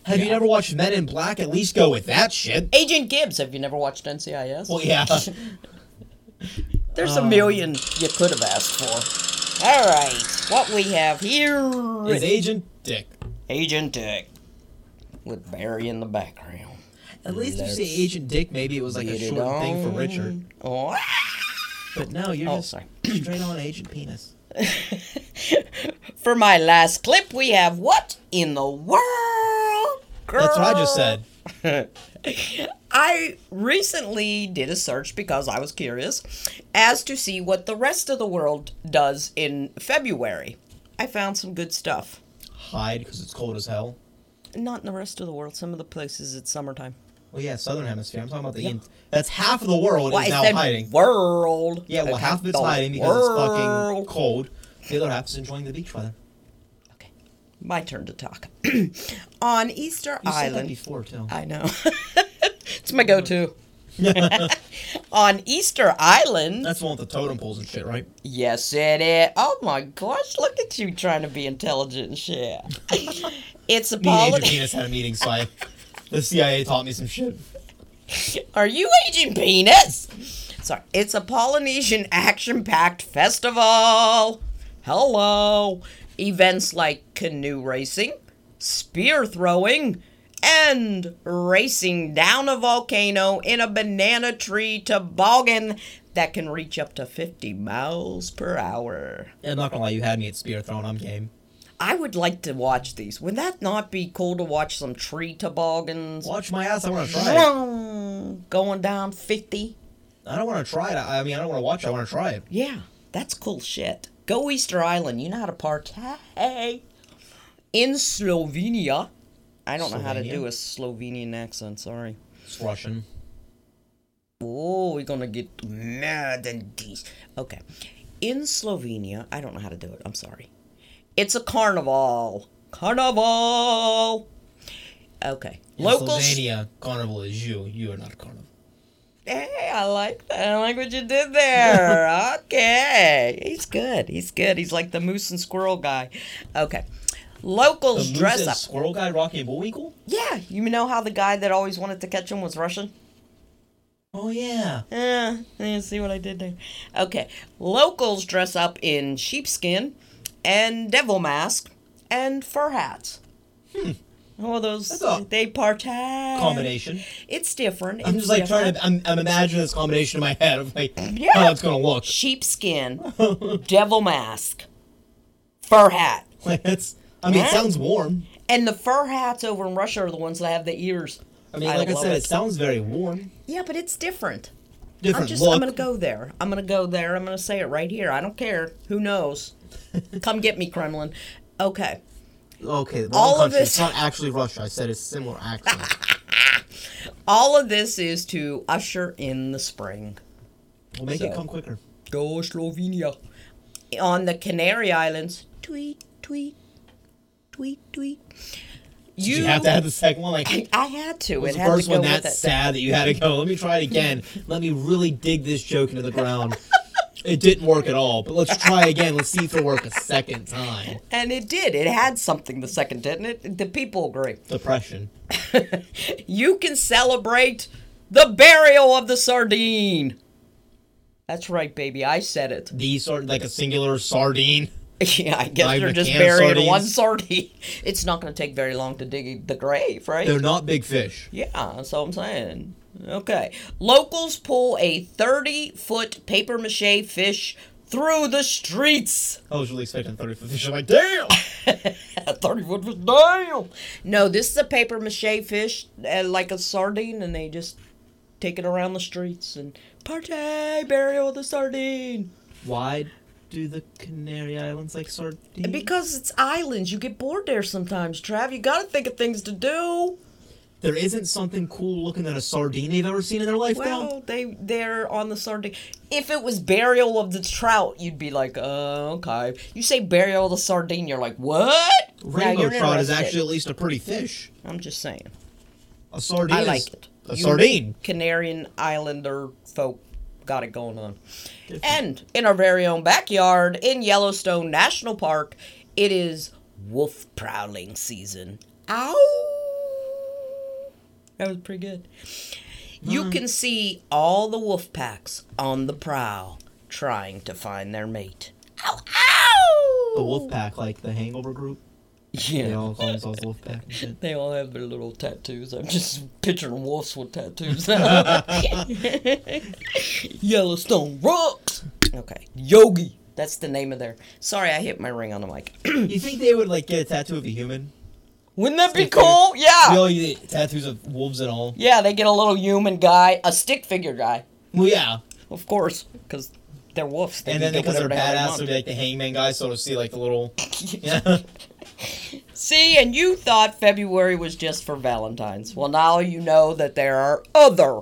Have you never watched Men in Black? At least go with that shit. Agent Gibbs. Have you never watched NCIS? Well, yeah. <laughs> There's a million you could have asked for. All right, what we have here is Agent Dick. Agent Dick with Barry in the background. At least if you say Agent Dick, maybe it was like a short thing for. Richard. Oh. <laughs> But no, you're Oh, just sorry. <clears throat> straight on Agent Penis. <laughs> For my last clip, we have what in the world? Girl? That's what I just said. <laughs> I recently did a search because I was curious as to see what the rest of the world does in February. I found some good stuff. Hide because it's cold as hell. Not in the rest of the world. Some of the places it's summertime. Well, yeah, Southern Hemisphere. I'm talking about the. in- that's half of the world is now hiding. world. Yeah, well, Okay, half of it's hiding because it's fucking cold. The other half is enjoying the beach weather. Okay, my turn to talk. <clears throat> On Easter You said that Island. before too. I know. <laughs> it's my go-to. <laughs> On Easter Island. That's the one with the totem poles and shit, right? Yes, it is. Oh my gosh, look at you trying to be intelligent and shit. <laughs> it's a and Penis had a meeting, so I, <laughs> the CIA taught me some shit. Are you Agent Penis? Sorry, it's a Polynesian action-packed festival. Hello. Events like canoe racing, spear throwing, and racing down a volcano in a banana tree toboggan that can reach up to 50 miles per hour. Yeah, I'm not gonna lie, you had me at spear throwing. I'm game. I would like to watch these. Would that not be cool to watch some tree toboggans? Watch my ass. I want to try it. Going down 50? I don't want to try it. I mean, I don't want to watch. it. I want to try it. Yeah, that's cool shit. Go Easter Island. You know how to partay. In Slovenia. I don't know how to do a Slovenian accent, sorry. It's Russian. Oh, we're gonna get mad and these. Okay. In Slovenia, I don't know how to do it, I'm sorry. It's a carnival. Carnival. Okay. Locals. Pennsylvania carnival is you. You are not a carnival. Hey, I like that. I like what you did there. <laughs> okay. He's good. He's good. He's like the moose and squirrel guy. Okay. The Locals moose dress and up. squirrel guy, Rocky Bullwinkle. Yeah, you know how the guy that always wanted to catch him was Russian? Oh yeah. Yeah, yeah, see what I did there. Okay. Locals dress up in sheepskin and devil mask and fur hats. Hmm. Oh, those That's they partake. Combination. It's different. I'm it's just like trying to. I'm, I'm imagining this combination in my head of like Yeah. how it's gonna look. sheepskin, <laughs> devil mask, fur hat. Like it's. I mean, it sounds warm. And the fur hats over in Russia are the ones that have the ears. I mean, like I love said, it. it sounds very warm. Yeah, but it's different. Different I'm just look. I'm gonna go there. I'm gonna go there. I'm gonna say it right here. I don't care. Who knows? Come get me, Kremlin. Okay. Okay, the All wrong of this- It's not actually Russia. I said it's similar accent. <laughs> All of this is to usher in the spring. We'll make So- it come quicker. Go Slovenia. On the Canary Islands. Tweet, tweet, tweet, tweet. You, you have to have the second one. Like I, I had to. was It the had first to go one with that sad that you had to go. Let me try it again. <laughs> Let me really dig this joke into the ground. <laughs> It didn't work at all, but let's try again. Let's see if it'll work a second time. And it did. It had something the second, didn't it? The people agree. Depression. <laughs> You can celebrate the burial of the sardine. That's right, baby. I said it. These sort like a singular sardine. <laughs> Yeah, I guess they're just can of burying sardines? one sardine. <laughs> It's not going to take very long to dig the grave, right? They're not big fish. Yeah, that's what I'm saying. Okay. Locals pull a 30 foot paper mache fish through the streets. I was really expecting 30 foot fish. I'm like, damn! <laughs> 30 foot fish, damn! No, this is a paper mache fish, uh, like a sardine, and they just take it around the streets and party, burial of the sardine. Why do the Canary Islands like sardines? Because it's islands, you get bored there sometimes, Trav. You gotta think of things to do. There isn't something cool looking at a sardine they've ever seen in their life now. Well, they they're on the sardine. If it was burial of the trout, you'd be like, uh, okay. You say burial of the sardine, you're like, what? Now Rainbow trout is actually at least a pretty fish. I'm just saying. A sardine I like it. a You sardine. Canarian Islander folk got it going on. And in our very own backyard in Yellowstone National Park, it is wolf prowling season. Ow! That was pretty good. You mm. can see all the wolf packs on the prowl trying to find their mate. Ow! Ow! The wolf pack, like the hangover group. Yeah. They Yeah. all call themselves wolf pack. They all have their little tattoos. I'm just <laughs> picturing wolves with tattoos. <laughs> <laughs> Yellowstone rocks. Okay, Yogi. That's the name of their. Sorry, I hit my ring on the mic. you think they would like get a tattoo of a human? Wouldn't that be Stick figure. cool? Yeah. You know, you get tattoos of wolves and all. Yeah, they get a little human guy, a stick figure guy, Well, yeah. of course, because they're wolves. They And then because they're badass, they'll be like the hangman guy, so to see like the little. <laughs> Yeah. <laughs> See, and you thought February was just for Valentine's. Well, now you know that there are other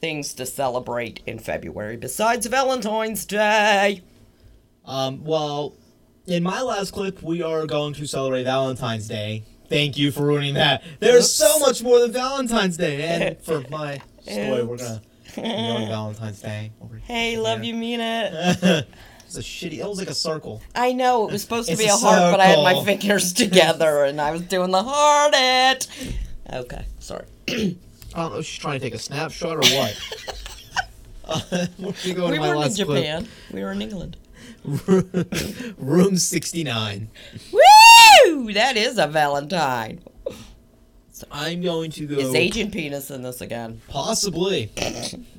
things to celebrate in February besides Valentine's Day. Um, well, in my last clip, we are going to celebrate Valentine's Day. Thank you for ruining that. There's so much more than Valentine's Day. And <laughs> for my story, we're gonna enjoy Valentine's Day. over Hey, love you, mean it. <laughs> it's a shitty. It was like a circle. I know it was supposed to It's be a a heart, but I had my circle. fingers <laughs> together and I was doing the heart it. Okay, sorry. <clears throat> I don't know if she's trying to take a snapshot or what. uh, where we go We to my weren't in last clip? Japan. We were in England. Room 69. Woo! That is a Valentine. I'm going to go. Is Agent Penis in this again? Possibly.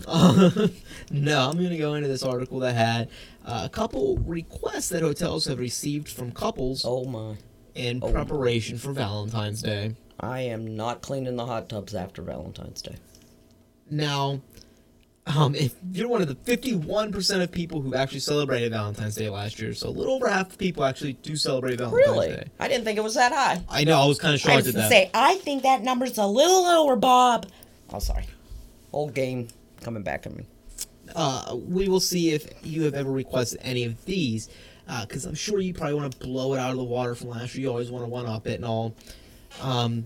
Uh, <laughs> <laughs> no, I'm going to go into this article that had uh, a couple requests that hotels have received from couples Oh my. in oh. preparation for Valentine's Day. I am not cleaning the hot tubs after Valentine's Day. Now, um, if you're one of the 51% of people who actually celebrated Valentine's Day last year, so a little over half the people actually do celebrate Valentine's Really? Day. I didn't think it was that high. I know, I was kind of I shocked was at to that. say, I think that number's a little lower, Bob. Oh, sorry. Old game coming back at me. uh, we will see if you have ever requested any of these. because I'm sure you probably want to blow it out of the water from last year. You always want to one up it and all. Um,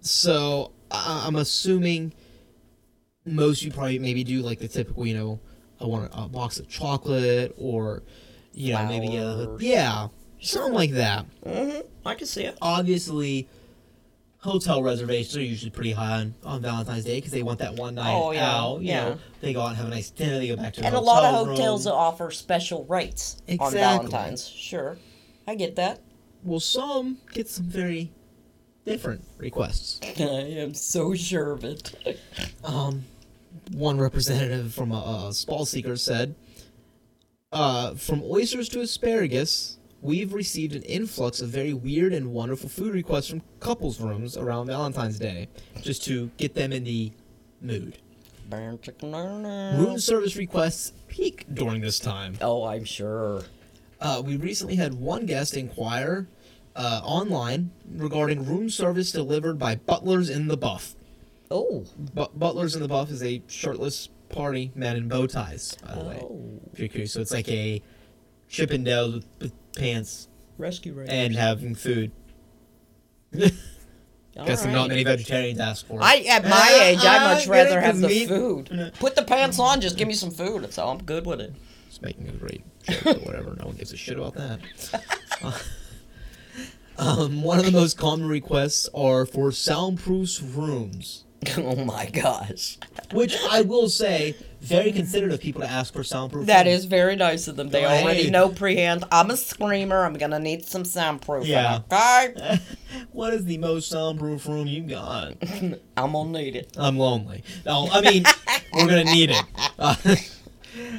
so I- I'm assuming most you probably maybe do like the typical, you know, I want a box of chocolate or, you know, maybe a, yeah, something like that. Mm-hmm. I can see it. Obviously, hotel reservations are usually pretty high on, on Valentine's Day because they want that one night Oh, yeah, out. You yeah. know, they go out and have a nice dinner. They go back to their And a lot of hotels room. offer special rates on Exactly. Valentine's. Sure. I get that. Well, some get some very different requests. <laughs> I am so sure of it. Um, one representative from a, a SpaSeeker said, uh, "From oysters to asparagus, we've received an influx of very weird and wonderful food requests from couples' rooms around Valentine's Day, just to get them in the mood. Room service requests peak during this time. Oh, I'm sure. Uh, we recently had one guest inquire." Uh, online regarding room service delivered by Butlers in the Buff. Oh. But Butlers in the Buff is a shirtless party men in bow ties, by the way. Oh. If you're curious. So it's like a Chippendales with, with pants Rescue Rangers. and having food. All Guess right. not many vegetarians ask for it. I at my Uh, <laughs> age, I uh, much get rather have the meat- food. Put the pants on, just give me some food. So I'm good with it. It's making a great joke or whatever. No one gives a shit about that. Uh, <laughs> <laughs> um, one of the most common requests are for soundproof rooms. <laughs> oh my gosh, Which I will say, very considerate of people to ask for soundproof. That is very nice of them. They Hey. already know prehand. I'm a screamer. I'm gonna need some soundproof. Yeah. Okay. <laughs> what is the most soundproof room you got? <laughs> I'm gonna need it. I'm lonely. No, I mean, we're gonna need it. Uh,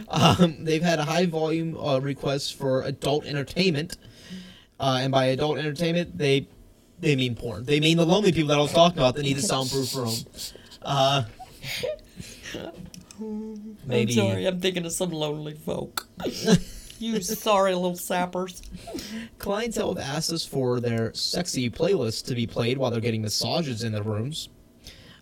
um, they've had a high volume uh, requests for adult entertainment, uh, and by adult entertainment, they they mean porn. They mean the lonely people that I was talking about that need a soundproof room. Uh, maybe I'm sorry. I'm thinking of some lonely folk. <laughs> you sorry little sappers. Clients have asked us for their sexy playlist to be played while they're getting massages in their rooms.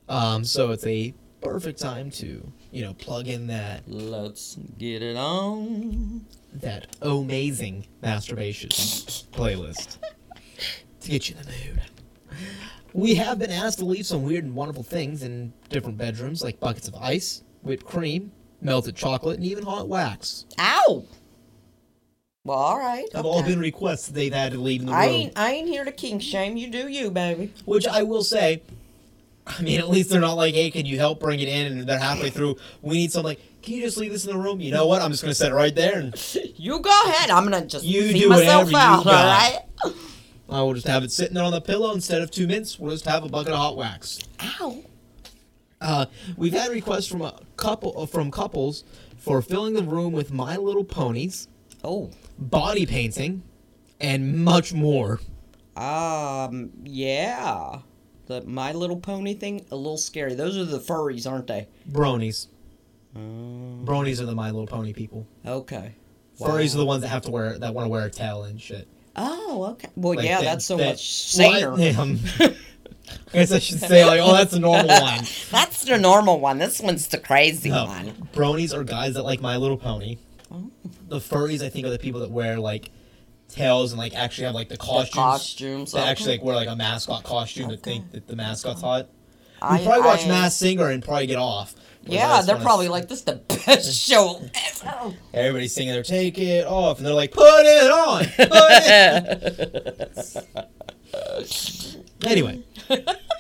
Um, so it's a perfect time to you know plug in that Let's get it on. that amazing masturbation playlist to get you in the mood. We have been asked to leave some weird and wonderful things in different bedrooms, like buckets of ice, whipped cream, melted chocolate, and even hot wax. Ow. Well, all right. Have all been requests they've had to leave in the I room. ain't. I ain't here to king shame. You do you, baby. Which I will say, I mean, at least they're not like, hey, can you help bring it in? And they're halfway through. We need something like, can you just leave this in the room? You know what? I'm just going to set it right there and <laughs> You go ahead. I'm gonna just You do myself whatever you out. All got. right. <laughs> I will just have it sitting there on the pillow instead of two mints. We'll just have a bucket of hot wax. Ow. Uh, we've had requests from a couple uh, from couples for filling the room with My Little Ponies, Oh. body painting, and much more. Um. Yeah. The My Little Pony thing a little scary. Those are the furries, aren't they? Bronies. Um, Bronies are the My Little Pony people. okay. Furries are the ones that have to wear that want to wear a tail and shit. Oh, okay. Well, Like yeah, that- that's so that- much saner. What? Um, <laughs> I guess I <laughs> should say like, oh, that's a normal one. <laughs> That's the normal one. This one's the crazy No, one. bronies are guys that like My Little Pony. Oh. The furries, I think, are the people that wear like tails and like actually have like the costumes. costumes, That okay. actually like wear like a mascot costume to think that the mascot's hot. You probably watch I- Masked Singer and probably get off. Yeah, they're probably like, this is the best <laughs> show ever. everybody's singing their "Take It Off" and they're like, "Put it on." Put it. <laughs> anyway,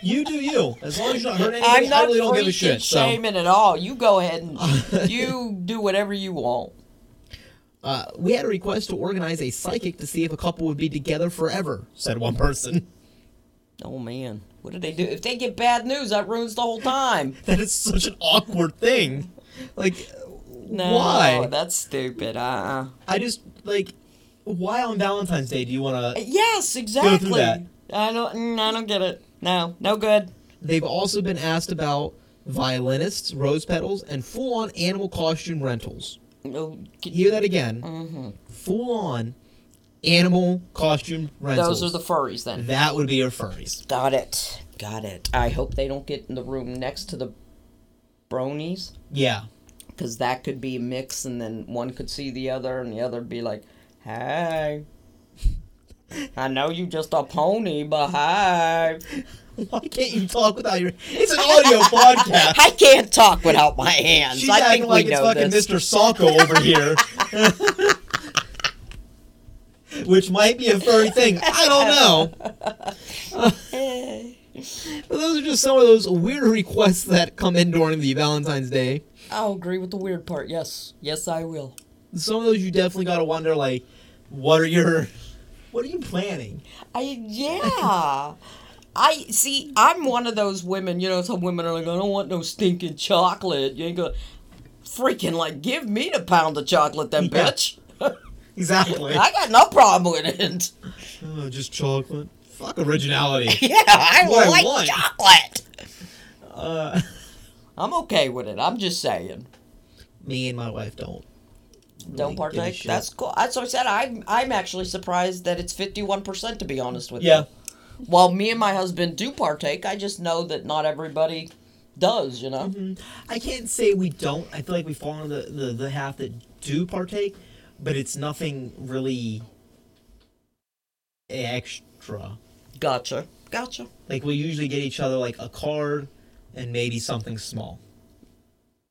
you do you. As long as you're not hurting anybody, I'm not I really don't give a shit. So. shaming at all. You go ahead and <laughs> you do whatever you want. Uh, we had a request to organize a psychic to see if a couple would be together forever, said one person. Oh man, what do they do? If they get bad news, that ruins the whole time. <laughs> That is such an awkward thing. Like, No, why? that's stupid. Uh. I just, like, why on Valentine's Day do you want to. Yes, exactly. Go that. I don't. mm, I don't get it. No, no good. They've also been asked about violinists, rose petals, and full on animal costume rentals. No, g- Hear that again. mhm. Full on animal costume rentals. Those are the furries then. That would be your furries. Got it. Got it. I hope they don't get in the room next to the bronies. Yeah. because that could be a mix, and then one could see the other, and the other would be like, Hey. <laughs> I know you just a pony, but hey. <laughs> Why can't you talk without your? It's an audio <laughs> podcast. I can't talk without my hands. She's I acting think we like it's know fucking this. Mr. Salko over here. Which might be a furry thing. I don't know. <laughs> But those are just some of those weird requests that come in during the Valentine's Day. I'll agree with the weird part. Yes. Yes, I will. Some of those you definitely gotta wonder, like, what are your, what are you planning? I yeah. I see. I'm one of those women. You know, some women are like, I don't want no stinking chocolate. You ain't gonna freaking like give me the pound of chocolate, then, Yeah. bitch. Exactly. I got no problem with it. Oh, just chocolate. Fuck originality. <laughs> Yeah, I What like want. chocolate. Uh, <laughs> I'm okay with it. I'm just saying. me and my wife don't. Don't really partake. That's cool. That's what I said. I'm I'm actually surprised that it's 51 percent. To be honest with Yeah. you. While me and my husband do partake, I just know that not everybody does. You know. I can't say we don't. I feel like we fall into the, the, the half that do partake, but it's nothing really extra. Gotcha. Gotcha. Like we usually get each other like a card and maybe something small.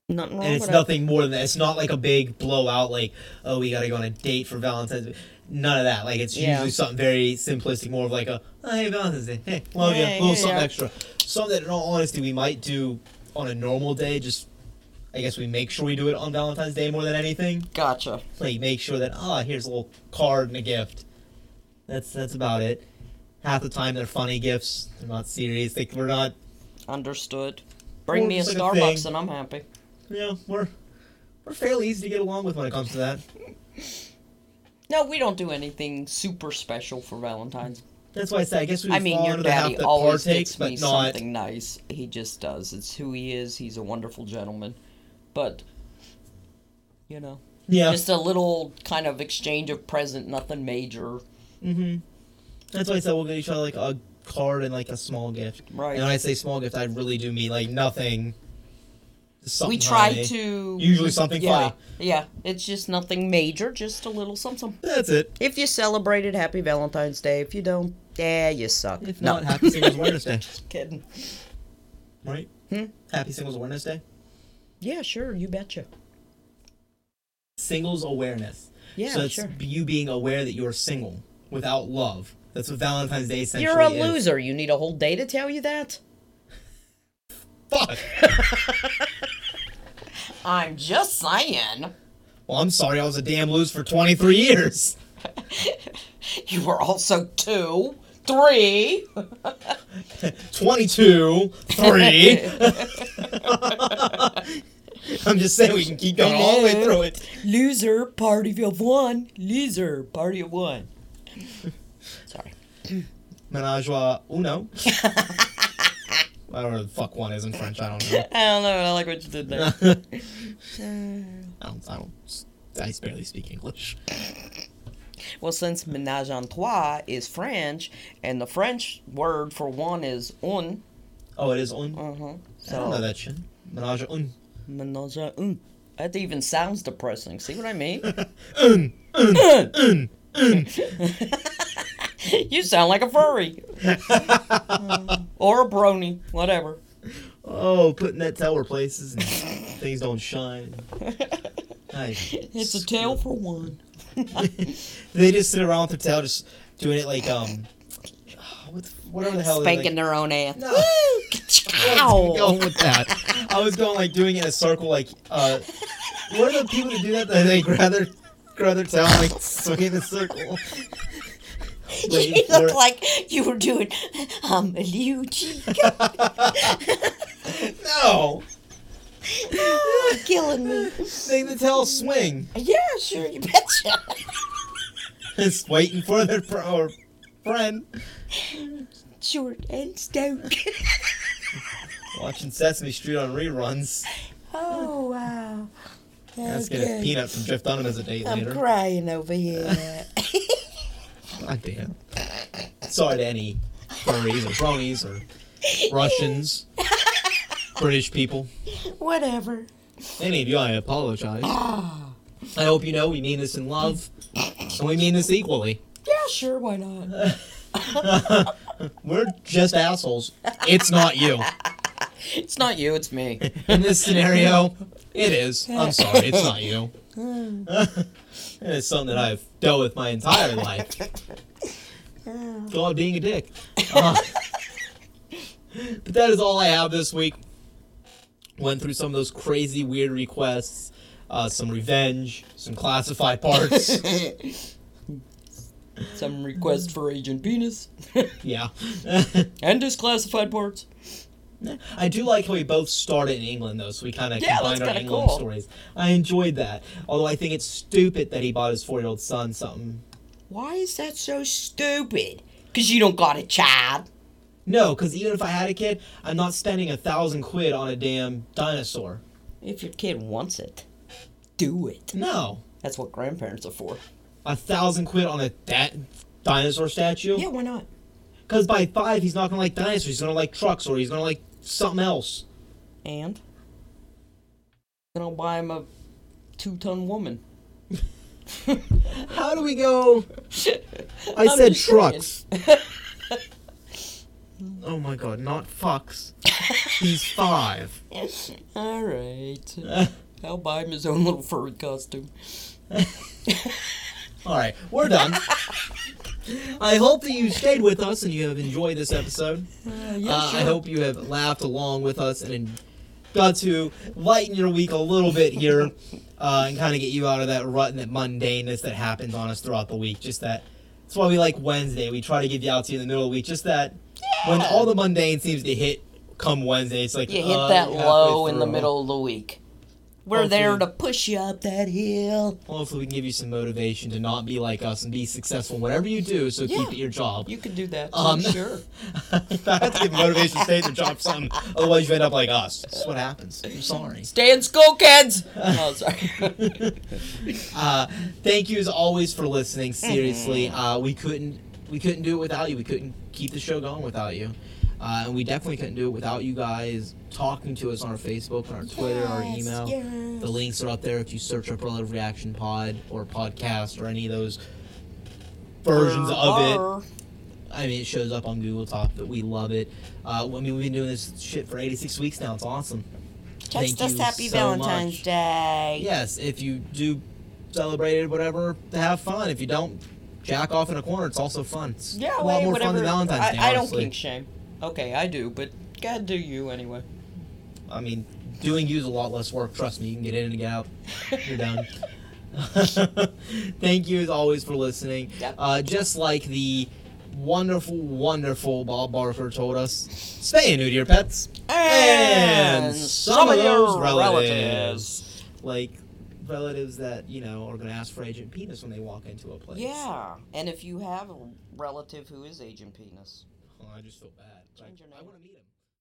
Nothing wrong And it's nothing more than that. It's not like a big blowout like, oh, we gotta go on a date for Valentine's Day. None of that. Like it's Yeah. usually something very simplistic, more of like a oh, hey Valentine's Day. Hey, love Yeah, you. A little yeah, something extra. Something that in all honesty we might do on a normal day, just I guess we make sure we do it on Valentine's Day more than anything. Gotcha. like make sure that ah here's a little card and a gift. That's that's about it. Half the time they're funny gifts. They're not serious. Like we're not. Understood. Bring Or me a like a Starbucks thing. and I'm happy. Yeah, we're we're fairly easy to get along with when it comes to that. <laughs> No, we don't do anything super special for Valentine's. That's why I say I guess we I mean, your under the half daddy always partakes, gets me not. something nice. He just does. It's who he is. He's a wonderful gentleman. But, you know, Yeah. just a little kind of exchange of present, nothing major. mm-hmm. That's why I said we'll get each other like a card and like a small gift. Right. And when I say small gift, I really do mean like nothing. just we try tiny. to. Usually something yeah, funny. Yeah, it's just nothing major, just a little something. That's it. If you celebrated Happy Valentine's Day. If you don't, yeah, you suck. If no. not, Happy Singles <laughs> Awareness Day, Just kidding. right? Hmm? Happy Singles Awareness Day. Yeah, sure, you betcha. Singles awareness. Yeah, so it's sure. you being aware that you're single without love. That's what Valentine's Day essentially You're a is. loser. You need a whole day to tell you that? Fuck. <laughs> I'm just saying. Well, I'm sorry. I was a damn loser for 23 years. <laughs> You were also two, three. 22, three. <laughs> I'm just saying we can keep going all the way through it. Loser, party of one. Loser, party of one. Sorry. Menage a uno. I don't know what the fuck one is in French. I don't know. <laughs> I don't know. I like what you did there. <laughs> I don't. I don't. I barely speak English. Well, since ménage en trois is French, and the French word for one is un. Oh, it is un. Uh huh. I don't know So that shit. Menage un. ménage un. That even sounds depressing. See what I mean? <laughs> Un. Un. Un. Un. <laughs> you sound like a furry. <laughs> or a brony, whatever. Oh, putting that tower places and things don't shine. It's a tail for one. They just sit around with their tail, just doing it like um, <sighs> what whatever the hell. they're Spanking their own ass. No. Like, I was going with that. I was going like doing it in a circle, like uh, what are the people that do that? That they grab their grab their tail like swing in a circle. <laughs> You Waiting look like you were doing um a Liu cheek. <laughs> No, <laughs> killing me. make the tail swing. Yeah, sure, you betcha. Just waiting for their pro- or friend. Short and stout. <laughs> Watching Sesame Street on reruns. oh wow. Let's get a peanut from Jeff Dunham as a date I'm later. crying over here. <laughs> God damn. Sorry to any furries or bronies or Russians, <laughs> British people. Whatever. Any of you, I apologize. I hope you know we mean this in love. and we mean this equally. Yeah, sure, why not? <laughs> We're just assholes. It's not you. It's not you, it's me. In this scenario, it is. I'm sorry, it's not you. <laughs> it's something that I've dealt with my entire life. <laughs> God being a dick. Uh, but that is all I have this week. Went through some of those crazy, weird requests, uh, some revenge, some classified parts. <laughs> Some request for Agent Penis. <laughs> yeah. <laughs> and disclassified parts. I do like how we both started in England, though, so we kind of Yeah, combined our kinda England cool. stories. I enjoyed that. Although I think it's stupid that he bought his four year old son something. Why is that so stupid? Because you don't got a child. No, because even if I had a kid, I'm not spending a thousand quid on a damn dinosaur. If your kid wants it, do it. No. That's what grandparents are for. A thousand quid on a da- dinosaur statue? Yeah, why not? Because by five, he's not going to like dinosaurs. He's going to like trucks or he's going to like something else. And? Then I'll buy him a two ton woman. <laughs> How do we go? <laughs> I I'm said trucks. <laughs> oh my god, not fucks. He's five. <laughs> Alright. I'll buy him his own little furry costume. <laughs> All right, we're done. I hope that you stayed with us and you have enjoyed this episode. yeah, Uh, I hope you have laughed along with us and got to lighten your week a little bit here uh, and kind of get you out of that rut and that mundaneness that happens on us throughout the week. Just that. That's why we like Wednesday. We try to give you out to you in the middle of the week. Just that when all the mundane seems to hit come Wednesday, it's like You hit uh, that halfway low in the middle of the week. We're there to push you up that hill. Hopefully, we can give you some motivation to not be like us and be successful whatever you do. So Yeah. keep at your job. You can do that. Um, Um, sure. <laughs> I have to give motivation to stay at the job, something. Otherwise, you end up like us. That's what happens. I'm sorry. Stay in school, kids. oh, sorry. <laughs> Uh, thank you as always for listening. Seriously, Mm-hmm. uh, we couldn't we couldn't do it without you. We couldn't keep the show going without you. Uh, and we definitely couldn't do it without you guys talking to us on our Facebook, on our Twitter, our email. yes. The links are up there if you search up Relative Reaction Pod or podcast or any of those versions of it. I mean, it shows up on Google Top, but we love it. Uh, I mean, we've been doing this shit for 86 weeks now. It's awesome. Thank Text us Happy so Valentine's much. Day. Yes, if you do celebrate it, whatever, have fun. If you don't, jack off in a corner. It's also fun. It's Yeah, a lot wait, more whatever. fun than Valentine's I, Day. I don't honestly. kink shame. Okay, I do, but God, do you anyway. I mean, doing you is a lot less work. Trust me, you can get in and get out. You're done. <laughs> Thank you as always for listening. Yep. Uh, just like the wonderful, wonderful Bob Barker told us, stay new to your pets And some, of your those relatives, relatives. like relatives that you know are going to ask for Agent Penis when they walk into a place. Yeah, and if you have a relative who is Agent Penis, Oh, I just feel bad. Change your name.